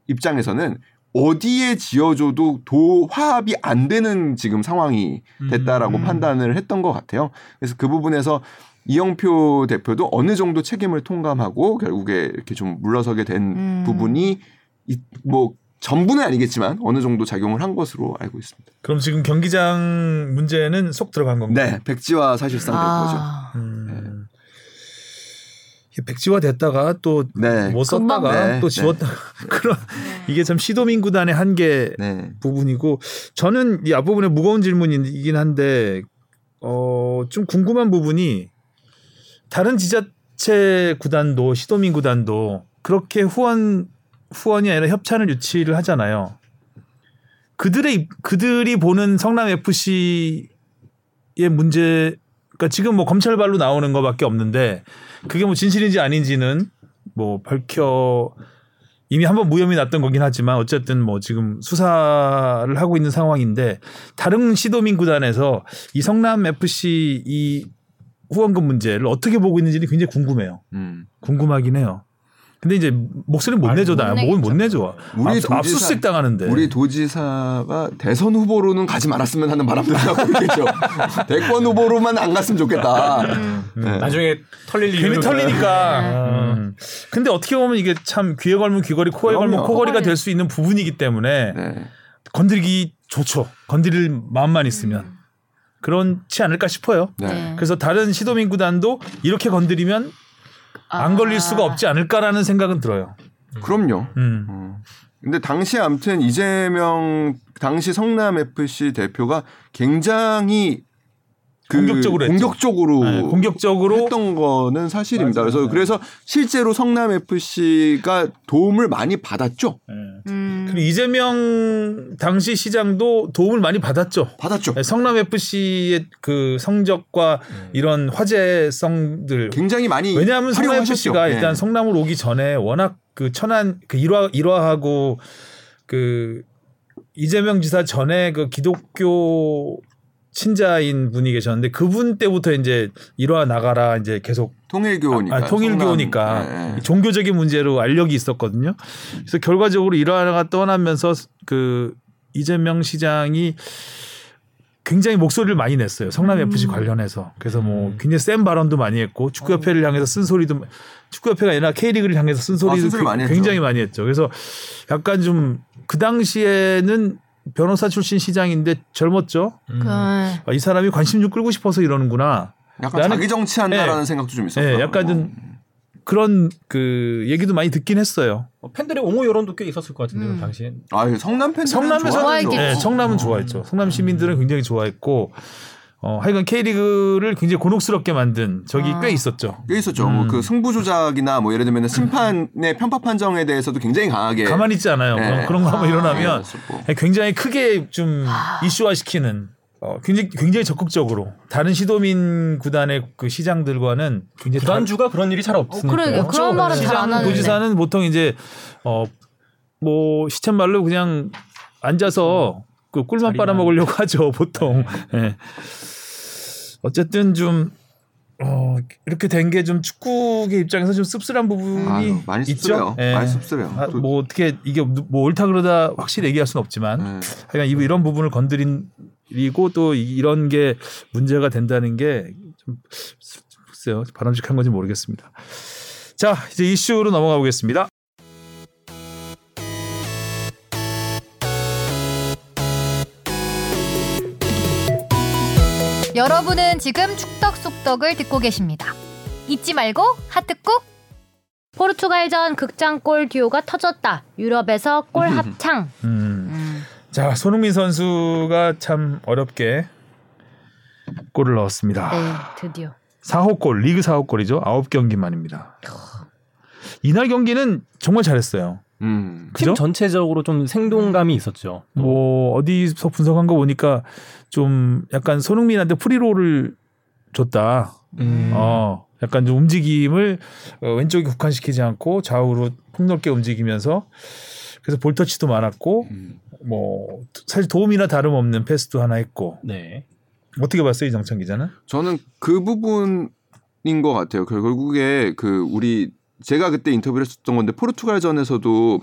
입장에서는 어디에 지어줘도 도 화합이 안 되는 지금 상황이 됐다라고 음. 판단을 했던 것 같아요. 그래서 그 부분에서 이영표 대표도 어느 정도 책임을 통감하고 결국에 이렇게 좀 물러서게 된 음. 부분이 이- 뭐 전부는 아니겠지만 어느 정도 작용을 한 것으로 알고 있습니다. 그럼 지금 경기장 문제는 속 들어간 건가요? 네, 백지화 사실상 된 거죠. 아, 음. 이게 백지화 됐다가 또 네. 못 썼다가. 네, 또 지웠다가 그런 이게 참 시도민 구단의 한계 네. 부분이고 저는 이 앞부분에 무거운 질문이긴 한데 어 좀 궁금한 부분이 다른 지자체 구단도 시도민 구단도 그렇게 후원 후원이 아니라 협찬을 유치를 하잖아요. 그들의 입- 그들이 보는 성남 FC의 문제 그러니까 지금 뭐 검찰 발로 나오는 것밖에 없는데 그게 뭐 진실인지 아닌지는 뭐 밝혀 이미 한번 무혐의 났던 거긴 하지만 어쨌든 뭐 지금 수사를 하고 있는 상황인데 다른 시도민 구단에서 이 성남 FC 이 후원금 문제를 어떻게 보고 있는지는 굉장히 궁금해요. 음. 궁금하긴 해요. 근데 이제 목소리 못말 내줘 못 나. 목을 못 내줘. 우리 압, 압수수색 당하는데. 우리 도지사가 대선 후보로는 가지 말았으면 하는 바람도 나고 있겠죠. 대권 후보로만 안 갔으면 좋겠다. 네. 나중에 털릴 괜히 이유가 털리니까. 음. 근데 어떻게 보면 이게 참 귀에 걸면 귀걸이, 코에 걸면 그럼요. 코걸이가 될 수 있는 부분이기 때문에 네. 건드리기 좋죠. 건드릴 마음만 있으면. 그렇지 않을까 싶어요. 네. 네. 그래서 다른 시도민 구단도 이렇게 건드리면 안 아. 걸릴 수가 없지 않을까라는 생각은 들어요. 그럼요. 음. 어. 근데 당시 아무튼 이재명 당시 성남 FC 대표가 굉장히 그 공격적으로 했죠. 공격적으로 네, 공격적으로 했던 거는 사실입니다. 맞아요. 그래서 그래서 실제로 성남 FC가 도움을 많이 받았죠. 예. 음. 그리고 이재명 당시 시장도 도움을 많이 받았죠. 받았죠. 네, 성남 FC의 그 성적과 이런 화제성들 굉장히 많이 왜냐하면 성남 활용하셨죠. FC가 네. 일단 성남을 오기 전에 워낙 그 천안 그 일화 일화하고 그 이재명 지사 전에 그 기독교 친자인 분이 계셨는데 그분 때부터 이제 일화 나가라 이제 계속 통일교니까. 아, 통일교니까 성남, 예, 예. 종교적인 문제로 알력이 있었거든요. 그래서 결과적으로 일화가 떠나면서 그 이재명 시장이 굉장히 목소리를 많이 냈어요. 성남 FC 관련해서. 그래서 뭐 굉장히 센 발언도 많이 했고 축구협회를 향해서 쓴 소리도 축구협회가 아니라 K리그를 향해서 쓴 소리도 쓴 소리 많이 했죠. 굉장히 많이 했죠. 그래서 약간 좀 그 당시에는 변호사 출신 시장인데 젊었죠. 그, 아, 이 사람이 관심 좀 끌고 싶어서 이러는구나. 약간 나는- 자기 정치한다라는 예. 생각도 좀 있었어요. 예, 약간 좀 그런 그 얘기도 많이 듣긴 했어요. 어, 팬들의 옹호 여론도 꽤 있었을 것 같은데요 음. 당시엔. 아, 성남 팬들 성남에서는 좋아했겠지. 예, 성남은 좋아했죠. 성남 시민들은 굉장히 좋아했고 어, 하여간 K리그를 굉장히 곤혹스럽게 만든 적이 아. 꽤 있었죠. 꽤 있었죠. 음. 뭐그 승부 조작이나 뭐 예를 들면 심판의 편파 판정에 대해서도 굉장히 강하게 가만히 있지 않아요. 예. 그런, 거 한번 아. 일어나면 있었고. 굉장히 크게 좀 이슈화시키는 어, 굉장히 굉장히 적극적으로 다른 시도민 구단의 그 시장들과는 굉장히 다- 구단주가 그런 일이 잘 없으니까. 그러게요. 없죠. 그런 말은 잘안 시장 하는데. 도지사는 보통 이제 어 뭐 시쳇말로 그냥 앉아서 그 꿀만 자리만. 빨아먹으려고 하죠 보통. 예. 어쨌든 좀 어, 이렇게 된 게 좀 축구계 입장에서 좀 씁쓸한 부분이 아유, 많이 있죠. 씁쓸해요. 예. 많이 씁쓸해요. 아, 또- 뭐 어떻게 이게 뭐 옳다 그러다 확실히 얘기할 수는 없지만 예. 하여간 이- 이런 부분을 건드리고 또 이- 이런 게 문제가 된다는 게 좀 글쎄요 바람직한 건지 모르겠습니다. 자 이제 이슈로 넘어가 보겠습니다. 여러분은 지금 축덕 속덕을 듣고 계십니다. 잊지 말고 하트 꾹. 포르투갈전 극장골 듀오가 터졌다. 유럽에서 골 합창. 음. 음. 자 손흥민 선수가 참 어렵게 골을 넣었습니다. 네, 드디어. 4호 골 리그 4호 골이죠. 9경기 만입니다. 이날 경기는 정말 잘했어요. 음. 그죠? 팀 전체적으로 좀 생동감이 있었죠. 뭐 어디서 분석한 거 보니까 좀 약간 손흥민한테 프리롤을 줬다. 음. 어, 약간 좀 움직임을 어, 왼쪽에 국한시키지 않고 좌우로 폭넓게 움직이면서 그래서 볼터치도 많았고 음. 뭐 사실 도움이나 다름없는 패스도 하나 했고 네. 어떻게 봤어요 이정찬 기자는? 저는 그 부분인 것 같아요. 그 결국에 그 우리 제가 그때 인터뷰를 했었던 건데 포르투갈전에서도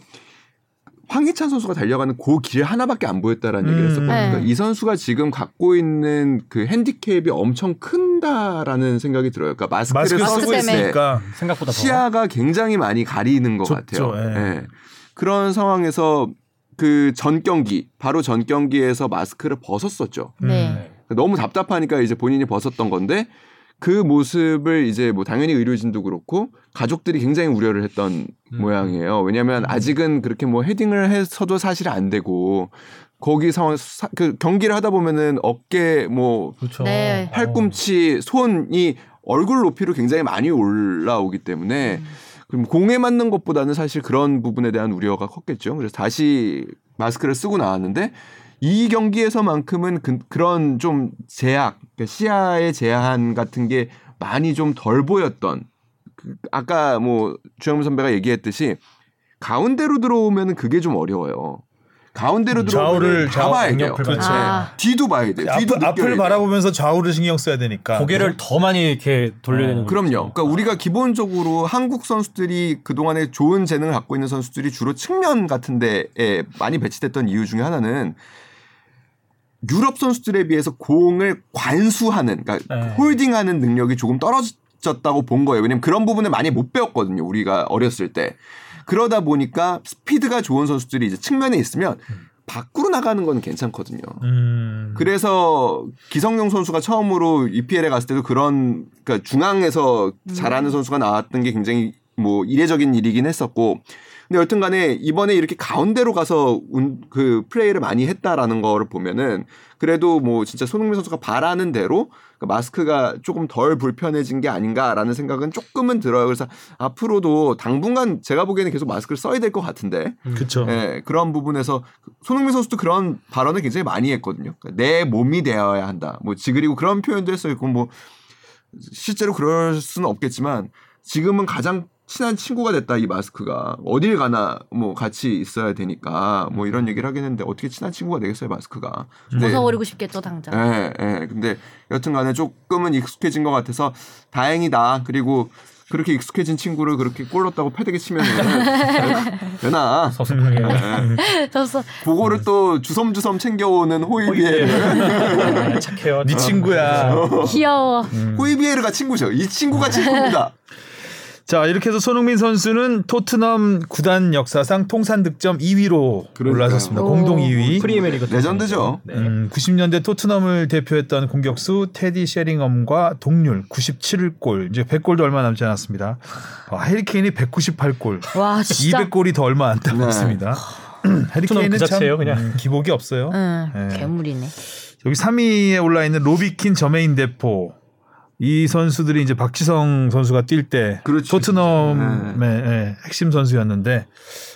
황희찬 선수가 달려가는 그길 하나밖에 안 보였다라는 음. 얘기를 했었거든요. 네. 그러니까 이 선수가 지금 갖고 있는 그 핸디캡이 엄청 큰다라는 생각이 들어요. 그러니까 마스크를 마스크 쓰고. 있으니까 생각보다 더. 시야가 굉장히 많이 가리는 것 좁죠, 같아요. 예. 예. 그런 상황에서 그 전 경기 바로 전 경기에서 마스크를 벗었었죠. 네. 너무 답답하니까 이제 본인이 벗었던 건데 그 모습을 이제 뭐 당연히 의료진도 그렇고 가족들이 굉장히 우려를 했던 음. 모양이에요. 왜냐하면 아직은 그렇게 뭐 헤딩을 해서도 사실 안 되고 거기 상황 사- 그 경기를 하다 보면은 어깨 뭐 그렇죠. 네. 팔꿈치 손이 얼굴 높이로 굉장히 많이 올라오기 때문에 음. 그럼 공에 맞는 것보다는 사실 그런 부분에 대한 우려가 컸겠죠. 그래서 다시 마스크를 쓰고 나왔는데 이 경기에서만큼은 그, 런좀 제약, 그러니까 시야의 제한 같은 게 많이 좀 덜 보였던. 그 아까 뭐 주영민 선배가 얘기했듯이 가운데로 들어오면은 그게 좀 어려워요. 가운데로 들어오면 봐야 돼요. 그렇죠. 아. 뒤도 봐야 돼요. 뒤도 앞을, 앞을. 바라보면서 좌우를 신경 써야 되니까 고개를 더 많이 이렇게 돌려야 되는 어, 거죠. 그럼요. 그러니까 우리가 기본적으로 한국 선수들이 그동안에 좋은 재능을 갖고 있는 선수들이 주로 측면 같은 데에 많이 배치됐던 이유 중에 하나는 유럽 선수들에 비해서 공을 관수하는 그러니까 네. 홀딩하는 능력이 조금 떨어졌다고 본 거예요. 왜냐면 그런 부분을 많이 못 배웠거든요. 우리가 어렸을 때. 그러다 보니까 스피드가 좋은 선수들이 이제 측면에 있으면 밖으로 나가는 건 괜찮거든요. 음. 그래서 기성용 선수가 처음으로 EPL에 갔을 때도 그런 그러니까 중앙에서 잘하는 선수가 나왔던 게 굉장히 뭐 이례적인 일이긴 했었고 근데 여튼간에 이번에 이렇게 가운데로 가서 운- 그 플레이를 많이 했다라는 거를 보면은 그래도 뭐 진짜 손흥민 선수가 바라는 대로 그 마스크가 조금 덜 불편해진 게 아닌가라는 생각은 조금은 들어요. 그래서 앞으로도 당분간 제가 보기에는 계속 마스크를 써야 될 것 같은데 그렇죠. 예, 그런 부분에서 손흥민 선수도 그런 발언을 굉장히 많이 했거든요. 그러니까 내 몸이 되어야 한다. 뭐 지그리고 그런 표현도 했어요. 그건 뭐 실제로 그럴 수는 없겠지만 지금은 가장 친한 친구가 됐다 이 마스크가 어딜 가나 뭐 같이 있어야 되니까 뭐 이런 얘기를 하겠는데 어떻게 친한 친구가 되겠어요 마스크가. 벗어버리고 싶겠죠 당장. 예, 예. 근데 여튼간에 조금은 익숙해진 것 같아서 다행이다. 그리고 그렇게 익숙해진 친구를 그렇게 꼴렀다고 패대기 치면은 되나? 서슴하게 그래서 그거를 또 주섬주섬 챙겨오는 호이비에르. 착해요. 네 친구야. 귀여워. 호이비에르가 친구죠. 이 친구가 친구입니다. 자 이렇게 해서 손흥민 선수는 토트넘 구단 역사상 통산 득점 2위로 그러니까요. 올라섰습니다. 오. 공동 2위. 프리미어리그 레전드죠. 네. 음, 90년대 토트넘을 대표했던 공격수 테디 셰링엄과 동률 97골 이제 100골도 얼마 남지 않았습니다. 아, 해리케인이 198골, 와 진짜. 200골이 더 얼마 안 네. 남았습니다. 해리케인은 그참 그냥. 음, 기복이 없어요. 응, 네. 괴물이네. 여기 3위에 올라 있는 로비킨, 저메인 데포 이 선수들이 이제 박지성 선수가 뛸때 그렇지. 토트넘의 예, 핵심 선수였는데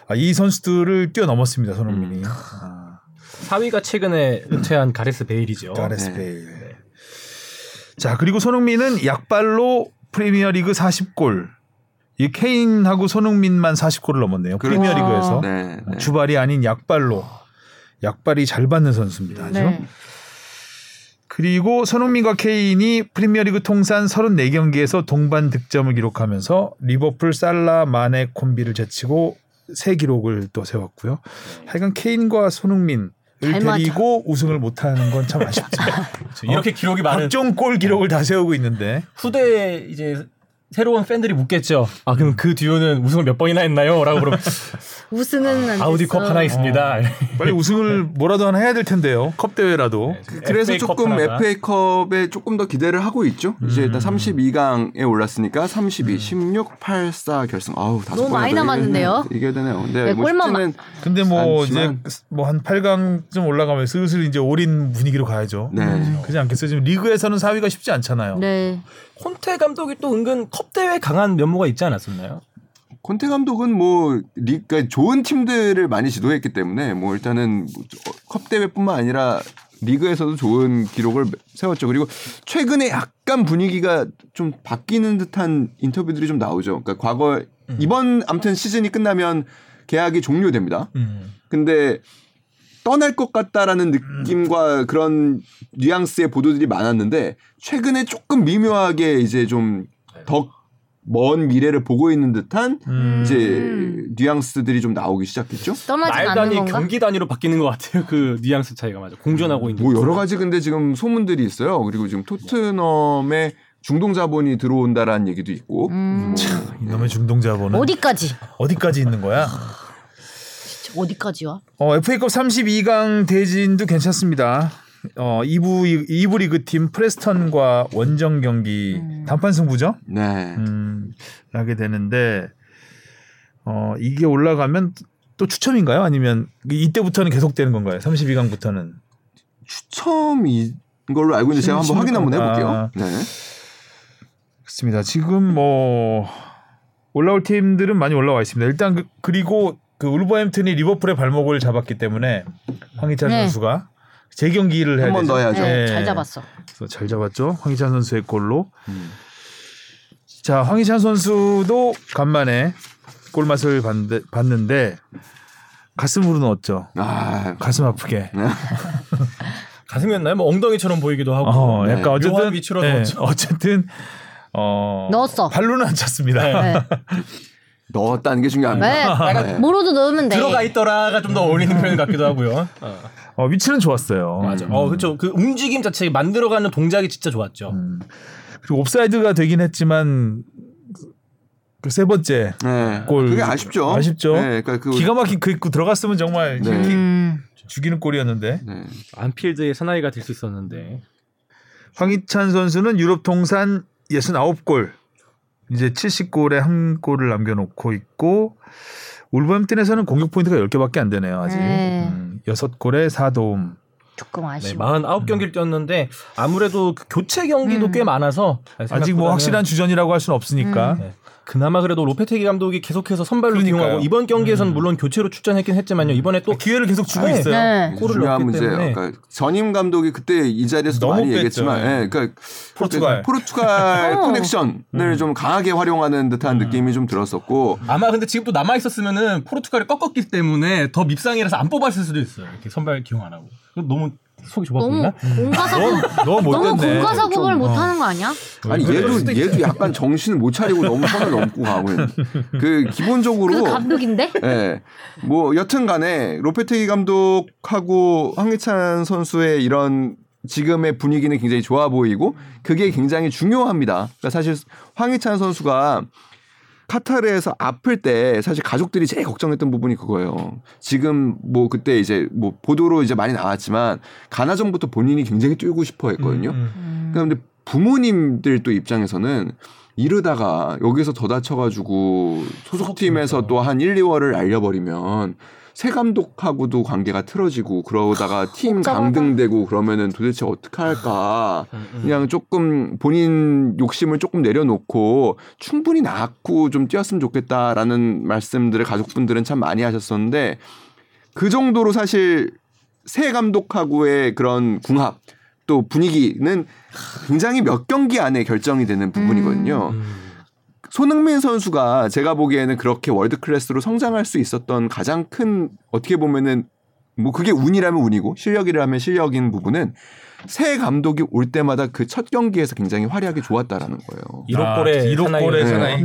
아, 이 선수들을 뛰어넘었습니다 손흥민이. 아, 4위가 최근에 은퇴한 가레스 베일이죠. 가레스 네. 베일. 자 그리고 손흥민은 약발로 프리미어리그 40골. 이 케인하고 손흥민만 40골을 넘었네요. 그렇죠. 프리미어리그에서 네, 네. 주발이 아닌 약발로 약발이 잘 받는 선수입니다. 아주. 네. 그리고 손흥민과 케인이 프리미어리그 통산 34경기에서 동반 득점을 기록하면서 리버풀 살라 마네 콤비를 제치고 새 기록을 또 세웠고요. 하여간 케인과 손흥민을 잘 맞아. 데리고 우승을 못하는 건 참 아쉽죠. 그렇죠. 이렇게 기록이 많은 각종 골 기록을 다 세우고 있는데 후대에 이제 새로운 팬들이 묻겠죠. 아 그럼 그 듀오는 우승을 몇 번이나 했나요? 라고 그러면 우승은 안 아우디컵 됐어. 하나 있습니다. 빨리 우승을 뭐라도 하나 해야 될 텐데요. 컵 대회라도. 그래서 FA 컵 조금 하나가. FA컵에 조금 더 기대를 하고 있죠. 이제 일단 32강에 올랐으니까 32, 16, 8, 4 결승. 아우 다섯 너무 많이 남았는데요? 이겨야 되네요. 근데 네, 뭐 골만 근데 뭐 않지만. 이제 뭐 한 8강쯤 올라가면 슬슬 이제 올인 분위기로 가야죠. 네. 그렇지 않겠어요? 지금 리그에서는 4위가 쉽지 않잖아요. 네. 콘테 감독이 또 은근 컵 대회 강한 면모가 있지 않았었나요? 콘테 감독은 뭐 리가 좋은 팀들을 많이 지도했기 때문에 뭐 일단은 뭐컵 대회뿐만 아니라 리그에서도 좋은 기록을 세웠죠. 그리고 최근에 약간 분위기가 좀 바뀌는 듯한 인터뷰들이 좀 나오죠. 그러니까 과거 이번 아무튼 시즌이 끝나면 계약이 종료됩니다. 음. 근데 떠날 것 같다라는 느낌과 그런 뉘앙스의 보도들이 많았는데 최근에 조금 미묘하게 이제 좀 더 먼 미래를 보고 있는 듯한 음. 이제 뉘앙스들이 좀 나오기 시작했죠. 말 단위? 경기 단위로 바뀌는 것 같아요. 그 뉘앙스 차이가 맞아. 공존하고 있는. 뭐 여러 가지 근데 지금 소문들이 있어요. 그리고 지금 토트넘에 중동 자본이 들어온다라는 얘기도 있고. 음. 뭐 이놈의 중동 자본은 어디까지? 어디까지 있는 거야? 진짜 어디까지 와? 어, FA컵 32강 대진도 괜찮습니다. 어, 2부 2부 리그 팀 프레스턴과 원정 경기 단판 승부죠. 네. 음, 하게 되는데 어, 이게 올라가면 또 추첨인가요? 아니면 이때부터는 계속되는 건가요? 32강부터는. 추첨인 걸로 알고 있는데 제가 한번 확인 한번 해볼게요. 아. 네. 그렇습니다. 지금 뭐 올라올 팀들은 많이 올라와 있습니다. 일단 그, 그리고 그 울버햄튼이 리버풀의 발목을 잡았기 때문에 황희찬 네. 선수가 재경기를 해야 한번 해야죠. 네, 네. 잘 잡았어. 그래서 잘 잡았죠. 황희찬 선수의 골로. 음. 자, 황희찬 선수도 간만에 골맛을 봤는데, 봤는데 가슴으로 넣었죠. 아, 가슴 아프게. 가슴이었나요? 뭐 엉덩이처럼 보이기도 하고. 어, 네. 약간 어쨌든 위치로 네, 넣었죠. 어쨌든 어 넣었어. 발로는 안 찼습니다. 네. 넣었다는 게 중요합니다. 네. 뭐로도 넣으면 돼. 들어가 있더라가 좀 더 어울리는 표현 같기도 하고요. 어, 어, 위치는 좋았어요. 맞아. 어, 그렇죠. 그 움직임 자체 만들어가는 동작이 진짜 좋았죠. 음. 그리고 옵사이드가 되긴 했지만 그세 번째 네. 골 그게 아쉽죠. 아쉽죠. 네, 그러니까 그 기가 막힌 그 입구 들어갔으면 정말 네. 음. 죽이는 골이었는데 네. 안필드의 사나이가 될 수 있었는데. 황희찬 선수는 유럽 통산 69골 이제 70골에 한 골을 남겨놓고 있고 울버햄튼에서는 공격 포인트가 10개밖에 안 되네요 아직 네. 음, 6골에 4도움 조금 네, 아쉬워. 49경기를 뛰었는데 아무래도 그 교체 경기도 음. 꽤 많아서 아직 뭐 확실한 주전이라고 할 수는 없으니까. 음. 네. 그나마 그래도 로페테기 감독이 계속해서 선발로 그러니까요. 기용하고 이번 경기에서는 물론 교체로 출전했긴 했지만요. 이번에 또 기회를 계속 주고 네. 있어요. 네. 골을 중요한. 때문에 그러니까 전임 감독이 그때 이 자리에서 많이 뺐죠. 얘기했지만, 예. 예, 그러니까 포르투갈. 포르투갈 어. 커넥션을 좀 강하게 활용하는 듯한 느낌이 좀 들었었고, 아마 근데 지금 또 남아 있었으면은 포르투갈이 꺾었기 때문에 더 밉상이라서 안 뽑았을 수도 있어요. 이렇게 선발 기용 안 하고. 너무 속이 좁아 너무 보이나? 공과사고 너무. 공과사고를 좀, 어. 못하는 거 아니야? 아니 얘도 얘도 약간 정신을 못 차리고 너무 선을 넘고 가고. 그 기본적으로 그 감독인데? 예. 뭐 여튼간에 로페테기 감독하고 황희찬 선수의 이런 지금의 분위기는 굉장히 좋아 보이고 그게 굉장히 중요합니다. 그러니까 사실 황희찬 선수가 카타르에서 아플 때 사실 가족들이 제일 걱정했던 부분이 그거예요. 지금 뭐 그때 이제 뭐 보도로 이제 많이 나왔지만 가나 전부터 본인이 굉장히 뛰고 싶어 했거든요. 음. 그런데 부모님들 또 입장에서는 이러다가 여기서 더 다쳐가지고 소속팀에서 또 한 1, 2월을 날려버리면 새 감독하고도 관계가 틀어지고 그러다가 팀 복잡하다. 강등되고 그러면은 도대체 어떻게 할까 그냥 조금 본인 욕심을 조금 내려놓고 충분히 낳고 좀 뛰었으면 좋겠다라는 말씀들을 가족분들은 참 많이 하셨었는데 그 정도로 사실 새 감독하고의 그런 궁합 또 분위기는 굉장히 몇 경기 안에 결정이 되는 부분이거든요. 손흥민 선수가 제가 보기에는 그렇게 월드 클래스로 성장할 수 있었던 가장 큰 어떻게 보면은 뭐 그게 운이라면 운이고 실력이라면 실력인 부분은 새 감독이 올 때마다 그 첫 경기에서 굉장히 활약이 좋았다라는 거예요. 1억 골에 1억 골에.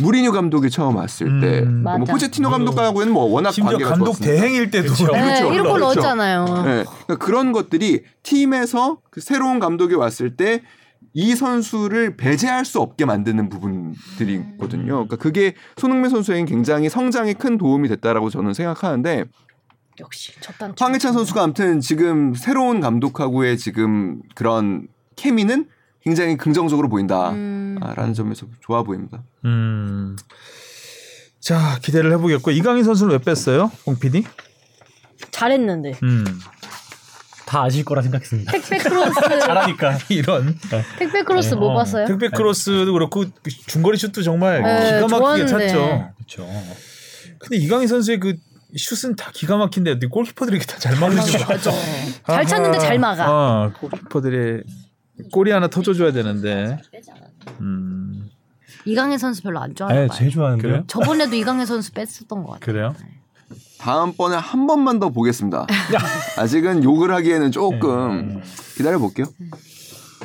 무리뉴 감독이 처음 왔을 때, 음. 뭐 맞아. 포체티노 감독하고는 뭐 워낙 심지어 관계가 감독 좋았으니까. 대행일 때도 그렇죠. 네, 그렇죠. 1골 그렇죠. 넣었잖아요. 네. 그러니까 그런 것들이 팀에서 그 새로운 감독이 왔을 때 이 선수를 배제할 수 없게 만드는 부분들이거든요. 그러니까 그게 손흥민 선수에겐 굉장히 성장에 큰 도움이 됐다라고 저는 생각하는데 역시 첫단 황희찬 선수가 아무튼 지금 새로운 감독하고의 지금 그런 케미는 굉장히 긍정적으로 보인다라는 음. 점에서 좋아 보입니다. 음. 자 기대를 해보겠고 이강인 선수는 왜 뺐어요, 홍 PD? 잘했는데 음. 다 아실 거라 생각했습니다. 택배 크로스 잘하니까. 이런 택배 크로스 못 봤어요? 택배 크로스도 그렇고 그 중거리 슛도 정말 네, 기가 막히게 좋았는데. 찼죠. 그렇죠. 근데 이강인 선수의 그 슛은 다 기가 막힌데 골키퍼들이 다 잘 막으시고 맞아. 잘 찼는데 잘 막아. 어, 골키퍼들이 골이 하나 터져줘야 되는데. 음 이강인 선수 별로 안 좋아하나 네, 봐요. 제일 좋아하는데요. 저번에도 이강인 선수 뺐었던 것 같아요. 그래요? 다음번에 한 번만 더 보겠습니다. 아직은 욕을 하기에는 조금 기다려 볼게요.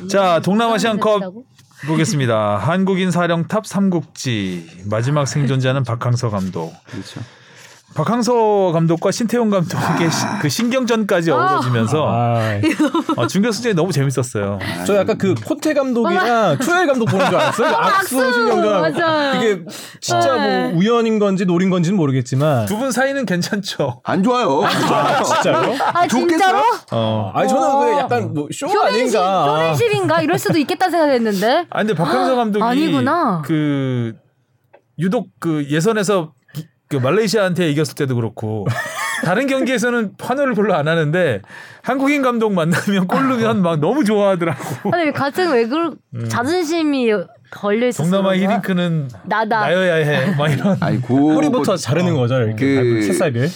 자 동남아시안컵 뺐다고? 보겠습니다. 한국인 사령탑 삼국지 마지막 생존자는 박항서 감독. 그렇죠. 박항서 감독과 신태용 감독의 시- 그 신경전까지 어우러지면서 아, 어, 중결승전이 너무 재밌었어요. 저 약간 그 콘테 감독이랑 초엘 감독 보는 줄 알았어요. 그 악수 신경전. 맞아. 그게 진짜 네. 뭐 우연인 건지 노린 건지는 모르겠지만. 두 분 사이는 괜찮죠. 안 좋아요. 아, 진짜요? 아 진짜로? 어. 아니 저는 어. 그 약간 뭐쇼 쇼맨십, 아닌가. 쇼맨십인가 이럴 수도 있겠다 생각했는데. 아 근데 박항서 감독이 아니구나. 그 유독 그 예선에서 기- 그 말레이시아한테 이겼을 때도 그렇고 다른 경기에서는 환호를 별로 안 하는데 한국인 감독 만나면 골 넣으면 막 너무 좋아하더라고. 아니 같은 왜그 자존심이 걸려 있었어. 음. 동남아 히딩크는 나다. 나여야 해. 막 이런. 아니 고 뿌리부터 자르는 거죠. 이렇게 그- 밟은 새싹을.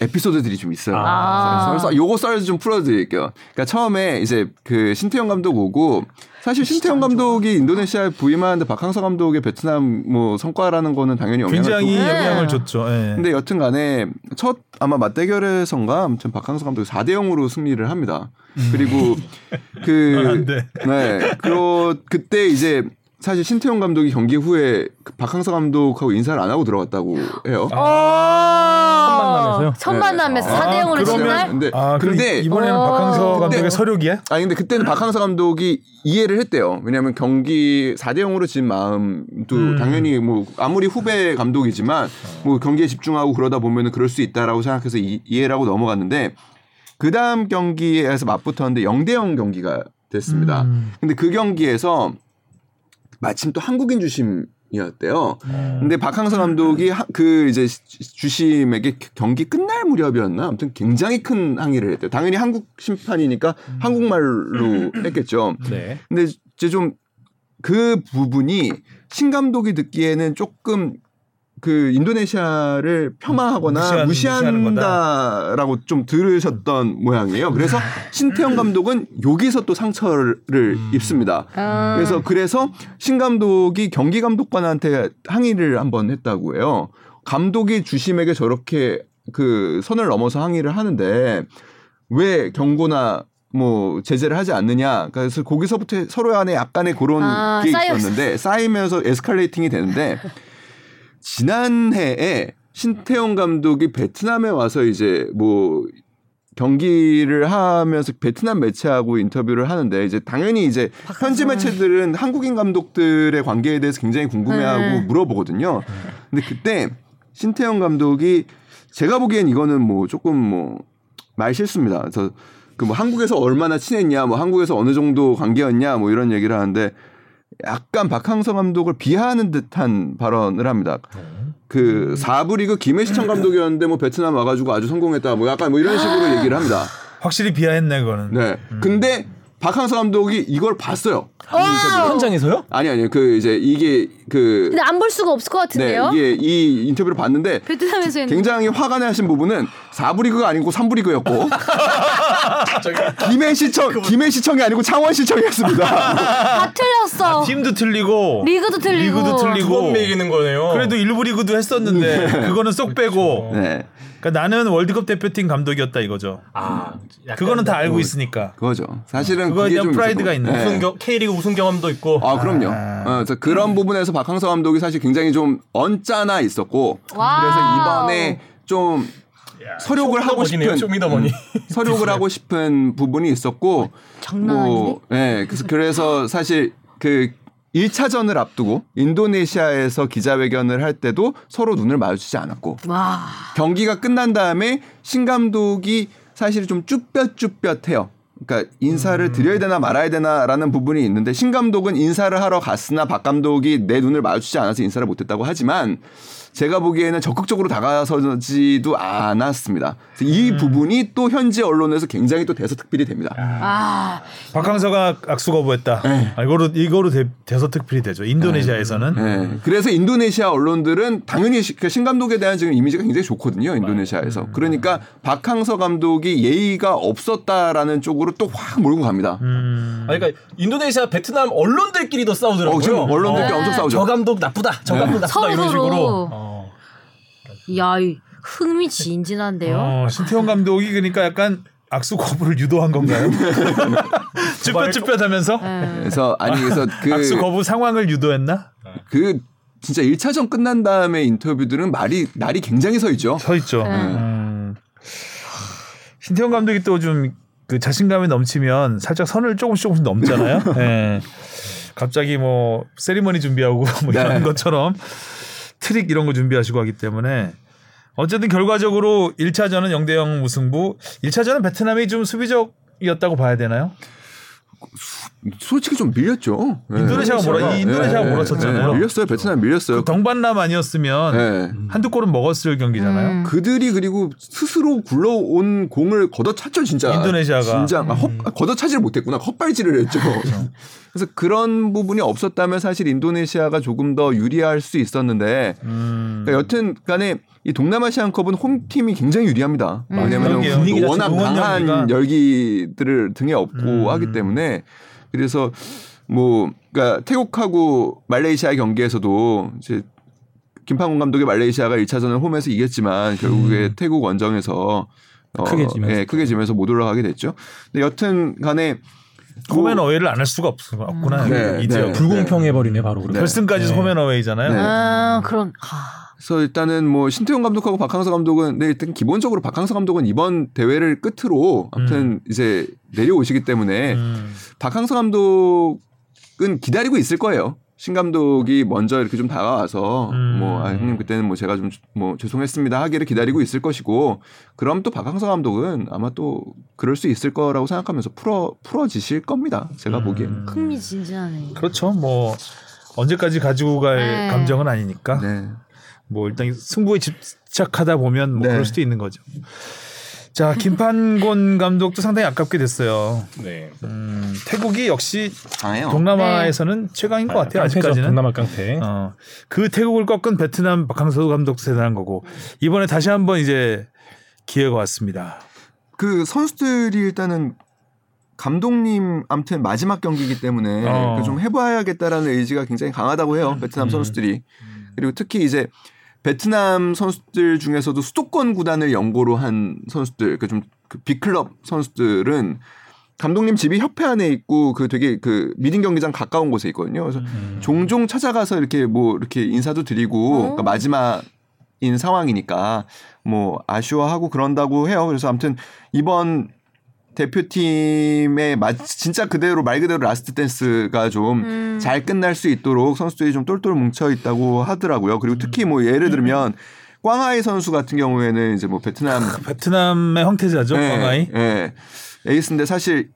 에피소드들이 좀 있어요. 아. 그래서 요거 썰좀 풀어드릴게요. 그러니까 처음에 이제 그 신태용 감독 오고 사실 신태용 감독이 인도네시아에 부임하는데 박항서 감독의 베트남 뭐 성과라는 거는 당연히 영향을 굉장히 줬고. 네. 영향을 줬죠. 예. 근데 여튼간에 첫 아마 맞대결에선가 아무튼 박항서 감독이 4대 0으로 승리를 합니다. 그리고 안그 돼. 네. 그러 그때 이제 사실 신태용 감독이 경기 후에 그 박항서 감독하고 인사를 안 하고 들어갔다고 해요. 첫 만남에서요? 첫 네. 만남에서 아, 4대 0으로 진 그러면- 날? 근데 아, 근데 이번에는 어. 박항서 감독의 서력이야? 아니 근데 그때는 박항서 감독이 이해를 했대요. 왜냐하면 경기 4대 0으로 진 마음도 음. 당연히 뭐 아무리 후배 감독이지만 뭐 경기에 집중하고 그러다 보면은 그럴 수 있다라고 생각해서 이, 이해를 하고 넘어갔는데 그 다음 경기에서 맞붙었는데 0대 0 경기가 됐습니다. 음. 근데 그 경기에서 마침 또 한국인 주심 이 이었대요. 근데 박항서 감독이 하- 그 이제 주심에게 경기 끝날 무렵이었나 아무튼 굉장히 큰 항의를 했대요. 당연히 한국 심판이니까 한국말로 했겠죠. 네. 근데 이제 좀 그 부분이 신 감독이 듣기에는 조금 그 인도네시아를 폄하하거나 무시한- 무시한다라고 좀 들으셨던 모양이에요. 그래서 신태영 감독은 여기서 또 상처를 입습니다. 아. 그래서 그래서 신 감독이 경기 감독관한테 항의를 한번 했다고 해요. 감독이 주심에게 저렇게 그 선을 넘어서 항의를 하는데 왜 경고나 뭐 제재를 하지 않느냐. 그래서 거기서부터 서로 안에 약간의 그런 아, 게. 있었는데 쌓이면서 에스컬레이팅이 되는데 지난해에 신태용 감독이 베트남에 와서 이제 뭐 경기를 하면서 베트남 매체하고 인터뷰를 하는데 이제 당연히 이제 현지 매체들은 한국인 감독들의 관계에 대해서 굉장히 궁금해하고 네. 물어보거든요. 근데 그때 신태용 감독이 제가 보기엔 이거는 뭐 조금 뭐 말 실수입니다. 그래서 그 뭐 한국에서 얼마나 친했냐, 뭐 한국에서 어느 정도 관계였냐, 뭐 이런 얘기를 하는데 약간 박항서 감독을 비하하는 듯한 발언을 합니다. 그 사부 리그 김해시청 감독이었는데 뭐 베트남 와가지고 아주 성공했다, 뭐 약간 뭐 이런 식으로 얘기를 합니다. 확실히 비하했네 그거는. 네. 근데 박항서 감독이 이걸 봤어요. 현장에서요? 아니 아니 그 이제 이게 그 근데 안 볼 수가 없을 것 네, 같은데요? 이게 이 인터뷰를 봤는데 베트남에서 했는데. 굉장히 화가 나신 부분은 4부 리그가 아니고 3부 리그였고 김해 시청 김해 시청이 아니고 창원 시청이었습니다. 다 틀렸어. 팀도 틀리고 리그도 틀리고. 리그도 틀리고. 두번 멕이는 거네요. 그래도 일부 리그도 했었는데 그거는 쏙 빼고. 네. 그러니까 나는 월드컵 대표팀 감독이었다 이거죠. 아, 그거는 다 알고 그 있으니까. 그거죠. 사실은 그거에 대한 좀 프라이드가. 있네. 네. 우승 경, K리그 우승 경험도 있고. 아, 그럼요. 아. 어, 그래서 그런 부분에서 박항서 감독이 사실 굉장히 좀 언짢아 있었고 와우. 그래서 이번에 좀 설욕을 하고 쇼미더머니네요, 싶은 쇼미더머니. 설욕을 하고 싶은 부분이 있었고 장난 아닌데? 네, 그래서 그래서 사실 그 1차전을 앞두고 인도네시아에서 기자회견을 할 때도 서로 눈을 마주치지 않았고 와. 경기가 끝난 다음에 신 감독이 사실 좀 쭈뼛쭈뼛해요. 그러니까 인사를 드려야 되나 말아야 되나라는 부분이 있는데 신 감독은 인사를 하러 갔으나 박 감독이 내 눈을 마주치지 않아서 인사를 못했다고 하지만 제가 보기에는 적극적으로 다가서지도 않았습니다. 이 부분이 또 현지 언론에서 굉장히 또 대서특필이 됩니다. 아. 박항서가 악수 거부했다. 아, 이거로 이거로 대, 대서특필이 되죠. 인도네시아에서는. 네. 그래서 인도네시아 언론들은 당연히 시- 그신 감독에 대한 지금 이미지가 굉장히 좋거든요. 인도네시아에서. 그러니까 박항서 감독이 예의가 없었다라는 쪽으로 또 확 몰고 갑니다. 음. 아, 그러니까 인도네시아, 베트남 언론들끼리도 싸우더라고요. 어, 지금 언론들끼리 엄청 싸우죠. 저 감독 나쁘다. 저 감독 나쁘다 서로 이런. 식으로. 어. 야, 이 흥미진진한데요. 어, 신태용 감독이 그러니까 약간 악수 거부를 유도한 건가요? 쭈뼛쭈뼛하면서 네. 그래서 아니 그래서 그 악수 거부 상황을 유도했나? 그 진짜 1차전 끝난 다음에 인터뷰들은 말이 날이 굉장히 서 있죠. 서 있죠. 네. 음. 신태용 감독이 또 좀 그 자신감이 넘치면 살짝 선을 조금씩 조금씩 넘잖아요. 예. 갑자기 뭐 세리머니 준비하고 뭐 이런 네. 것처럼 트릭 이런 거 준비하시고 하기 때문에 어쨌든 결과적으로 1차전은 0대 0 무승부. 1차전은 베트남이 좀 수비적이었다고 봐야 되나요? 솔직히 좀 밀렸죠. 네. 인도네시아가 몰아 이 인도네시아가 네, 몰아쳤잖아요. 네, 밀렸어요. 베트남 밀렸어요. 그 당반람 아니었으면 네. 한두 골은 먹었을 경기잖아요. 음. 그들이 그리고 스스로 굴러온 공을 걷어찼죠 진짜. 인도네시아가. 진짜 아, 헛, 걷어차지를 못했구나. 헛발질을 했죠. 그 래서 그런 부분이 없었다면 사실 인도네시아가 조금 더 유리할 수 있었는데 음. 그러니까 여튼 간에 이 동남아시안컵은 홈팀이 굉장히 유리합니다. 음. 왜냐하면 자체 워낙 강한. 열기들을 등에 업고 음. 하기 때문에 그래서 뭐 그러니까 태국하고 말레이시아 경기에서도 이제 김판곤 감독의 말레이시아가 1차전을 홈에서 이겼지만 결국에 태국 원정에서 어, 크게 지면서. 예, 크게 지면서 못 올라가게 됐죠. 근데 여튼 간에 홈앤 어웨이를 안 할 수가 없, 없구나. 네, 이제 네. 불공평해 버리네 바로 그러면. 결승까지 홈앤 어웨이잖아요. 네. 아, 그런 하. 그래서 일단은 뭐 신태용 감독하고 박항서 감독은 네, 일단 기본적으로 박항서 감독은 이번 대회를 끝으로 아무튼 이제 내려오시기 때문에 음. 박항서 감독은 기다리고 있을 거예요. 신 감독이 먼저 이렇게 좀 다가와서 음. 뭐 아, 형님 그때는 뭐 제가 좀 뭐 죄송했습니다 하기를 기다리고 있을 것이고 그럼 또 박항서 감독은 아마 또 그럴 수 있을 거라고 생각하면서 풀어 풀어지실 겁니다. 제가 음. 보기에는. 흥미진진하네. 그렇죠. 뭐 언제까지 가지고 갈 네. 감정은 아니니까 네. 뭐 일단 승부에 집착하다 보면 뭐 네. 그럴 수도 있는 거죠. 자 김판곤 감독도 상당히 아깝게 됐어요. 네. 음, 태국이 역시 강해요. 동남아에서는 최강인 것 같아요. 깡패죠, 아직까지는. 동남아 깡패. 어, 그 태국을 꺾은 베트남 박항서 감독도 대단한 거고 이번에 다시 한번 이제 기회가 왔습니다. 그 선수들이 일단은 감독님 아무튼 마지막 경기이기 때문에 어. 그좀 해봐야겠다라는 의지가 굉장히 강하다고 해요 베트남 선수들이 그리고 특히 이제 베트남 선수들 중에서도 수도권 구단을 연고로 한 선수들 그좀 그 빅클럽 선수들은 감독님 집이 협회 안에 있고 그 되게 그 미딩 경기장 가까운 곳에 있거든요. 그래서 종종 찾아가서 이렇게 뭐 이렇게 인사도 드리고 그러니까 마지막인 상황이니까 뭐 아쉬워하고 그런다고 해요. 그래서 아무튼 이번 대표팀의 마, 진짜 그대로 말 그대로 라스트 댄스가 좀잘 끝날 수 있도록 선수들이 좀 똘똘 뭉쳐 있다고 하더라고요. 그리고 특히 뭐 예를 들면 꽝하이 선수 같은 경우에는 이제 뭐 베트남 베트남의 황태자죠, 예, 꽝하이. 예. 에이스인데 사실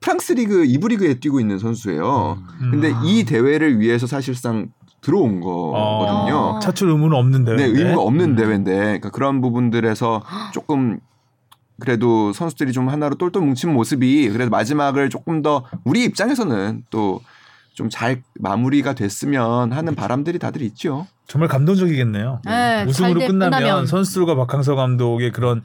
프랑스 리그 2부 리그에 뛰고 있는 선수예요. 근데 이 대회를 위해서 사실상 들어온 거거든요. 어. 차출 의무는 없는데. 네, 의무가 없는 대회인데 그러니까 그런 부분들에서 조금 그래도 선수들이 좀 하나로 똘똘 뭉친 모습이 그래도 마지막을 조금 더 우리 입장에서는 또 좀 잘 마무리가 됐으면 하는 바람들이 다들 있죠. 정말 감동적이겠네요. 네, 우승으로 잘 끝나면, 끝나면. 선수들과 박항서 감독의 그런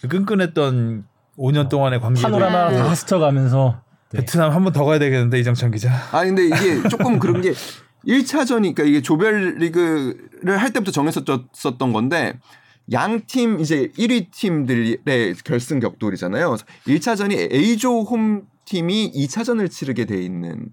그 끈끈했던 5년 동안의 관계도 파노라마 있고 다 스쳐가면서 네. 베트남 한 번 더 가야 되겠는데 이정찬 기자. 아 근데 이게 조금 그런 게 1차전이 그러니까 이게 조별 리그를 할 때부터 정했었던 건데 양팀 이제 1위 팀들의 결승 격돌이잖아요. 1차전이 A조 홈 팀이 2차전을 치르게 돼 있는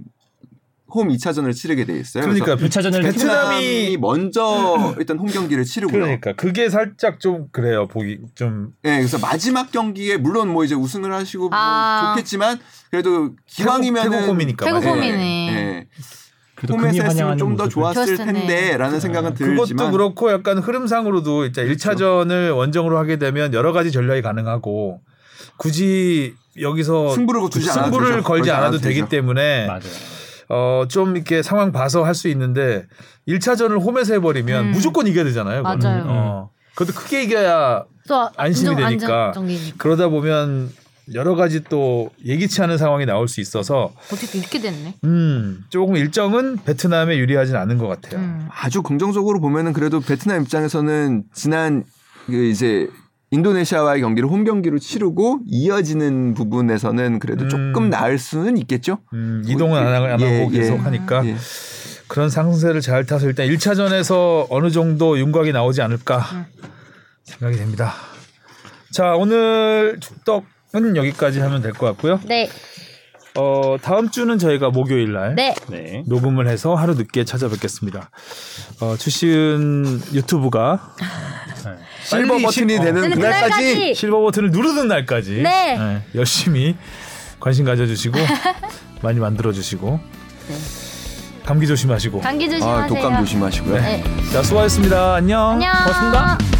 홈 2차전을 치르게 돼 있어요. 그러니까 그래서 2차전을 베트남이 베트남이 먼저 일단 홈 경기를 치르고요. 그러니까 그게 살짝 좀 그래요. 보기 좀 네, 그래서 마지막 경기에 물론 뭐 이제 우승을 하시고 뭐 아. 좋겠지만 그래도 기왕이면은 태국 홈이니까 태국. 홈이네. 예. 그래도 금이 홈에서 했으면 좀 더. 좋았을 좋았을 텐데. 텐데라는 생각은 들지만 그것도 그렇고 약간 흐름상으로도 이제 1차전을 원정으로 하게 되면 여러 가지 전략이 가능하고 굳이 여기서 승부를 승부를. 걸지 걸지 않아도 되기 되죠. 때문에 맞아요. 어, 좀 이렇게 상황 봐서 할 수 있는데 1차전을 홈에서 해버리면 음. 무조건 이겨야 되잖아요. 그거는. 맞아요. 어. 그것도 크게 이겨야 또 안심이 안정- 되니까. 안정적이니까. 그러다 보면 여러 가지 또 예기치 않은 상황이 나올 수 있어서 어떻게 이렇게 됐네. 음, 조금 일정은 베트남에 유리하진 않은 것 같아요. 음. 아주 긍정적으로 보면은 그래도 베트남 입장에서는 지난 그 이제 인도네시아와의 경기를 홈 경기로 치르고 이어지는 부분에서는 그래도 음. 조금 나을 수는 있겠죠. 음, 이동은 안, 하고- 안 예, 하고 예. 계속 하니까 예. 그런 상승세를 잘 타서 일단 1차전에서 어느 정도 윤곽이 나오지 않을까 생각이 됩니다. 자, 오늘 축덕 은 여기까지 하면 될 것 같고요. 네, 어, 다음 주는 저희가 목요일 날 네. 네. 녹음을 해서 하루 늦게 찾아뵙겠습니다. 어, 추시은 유튜브가 실버 버튼이 실- 어, 되는 그날까지 실버 버튼을 누르는 날까지 네. 예, 열심히 관심 가져주시고 많이 만들어주시고 감기 조심하시고 감기 아, 조심하세요. 독감 조심하시고요. 네. 자 수고하셨습니다. 안녕. 안녕. 고맙습니다.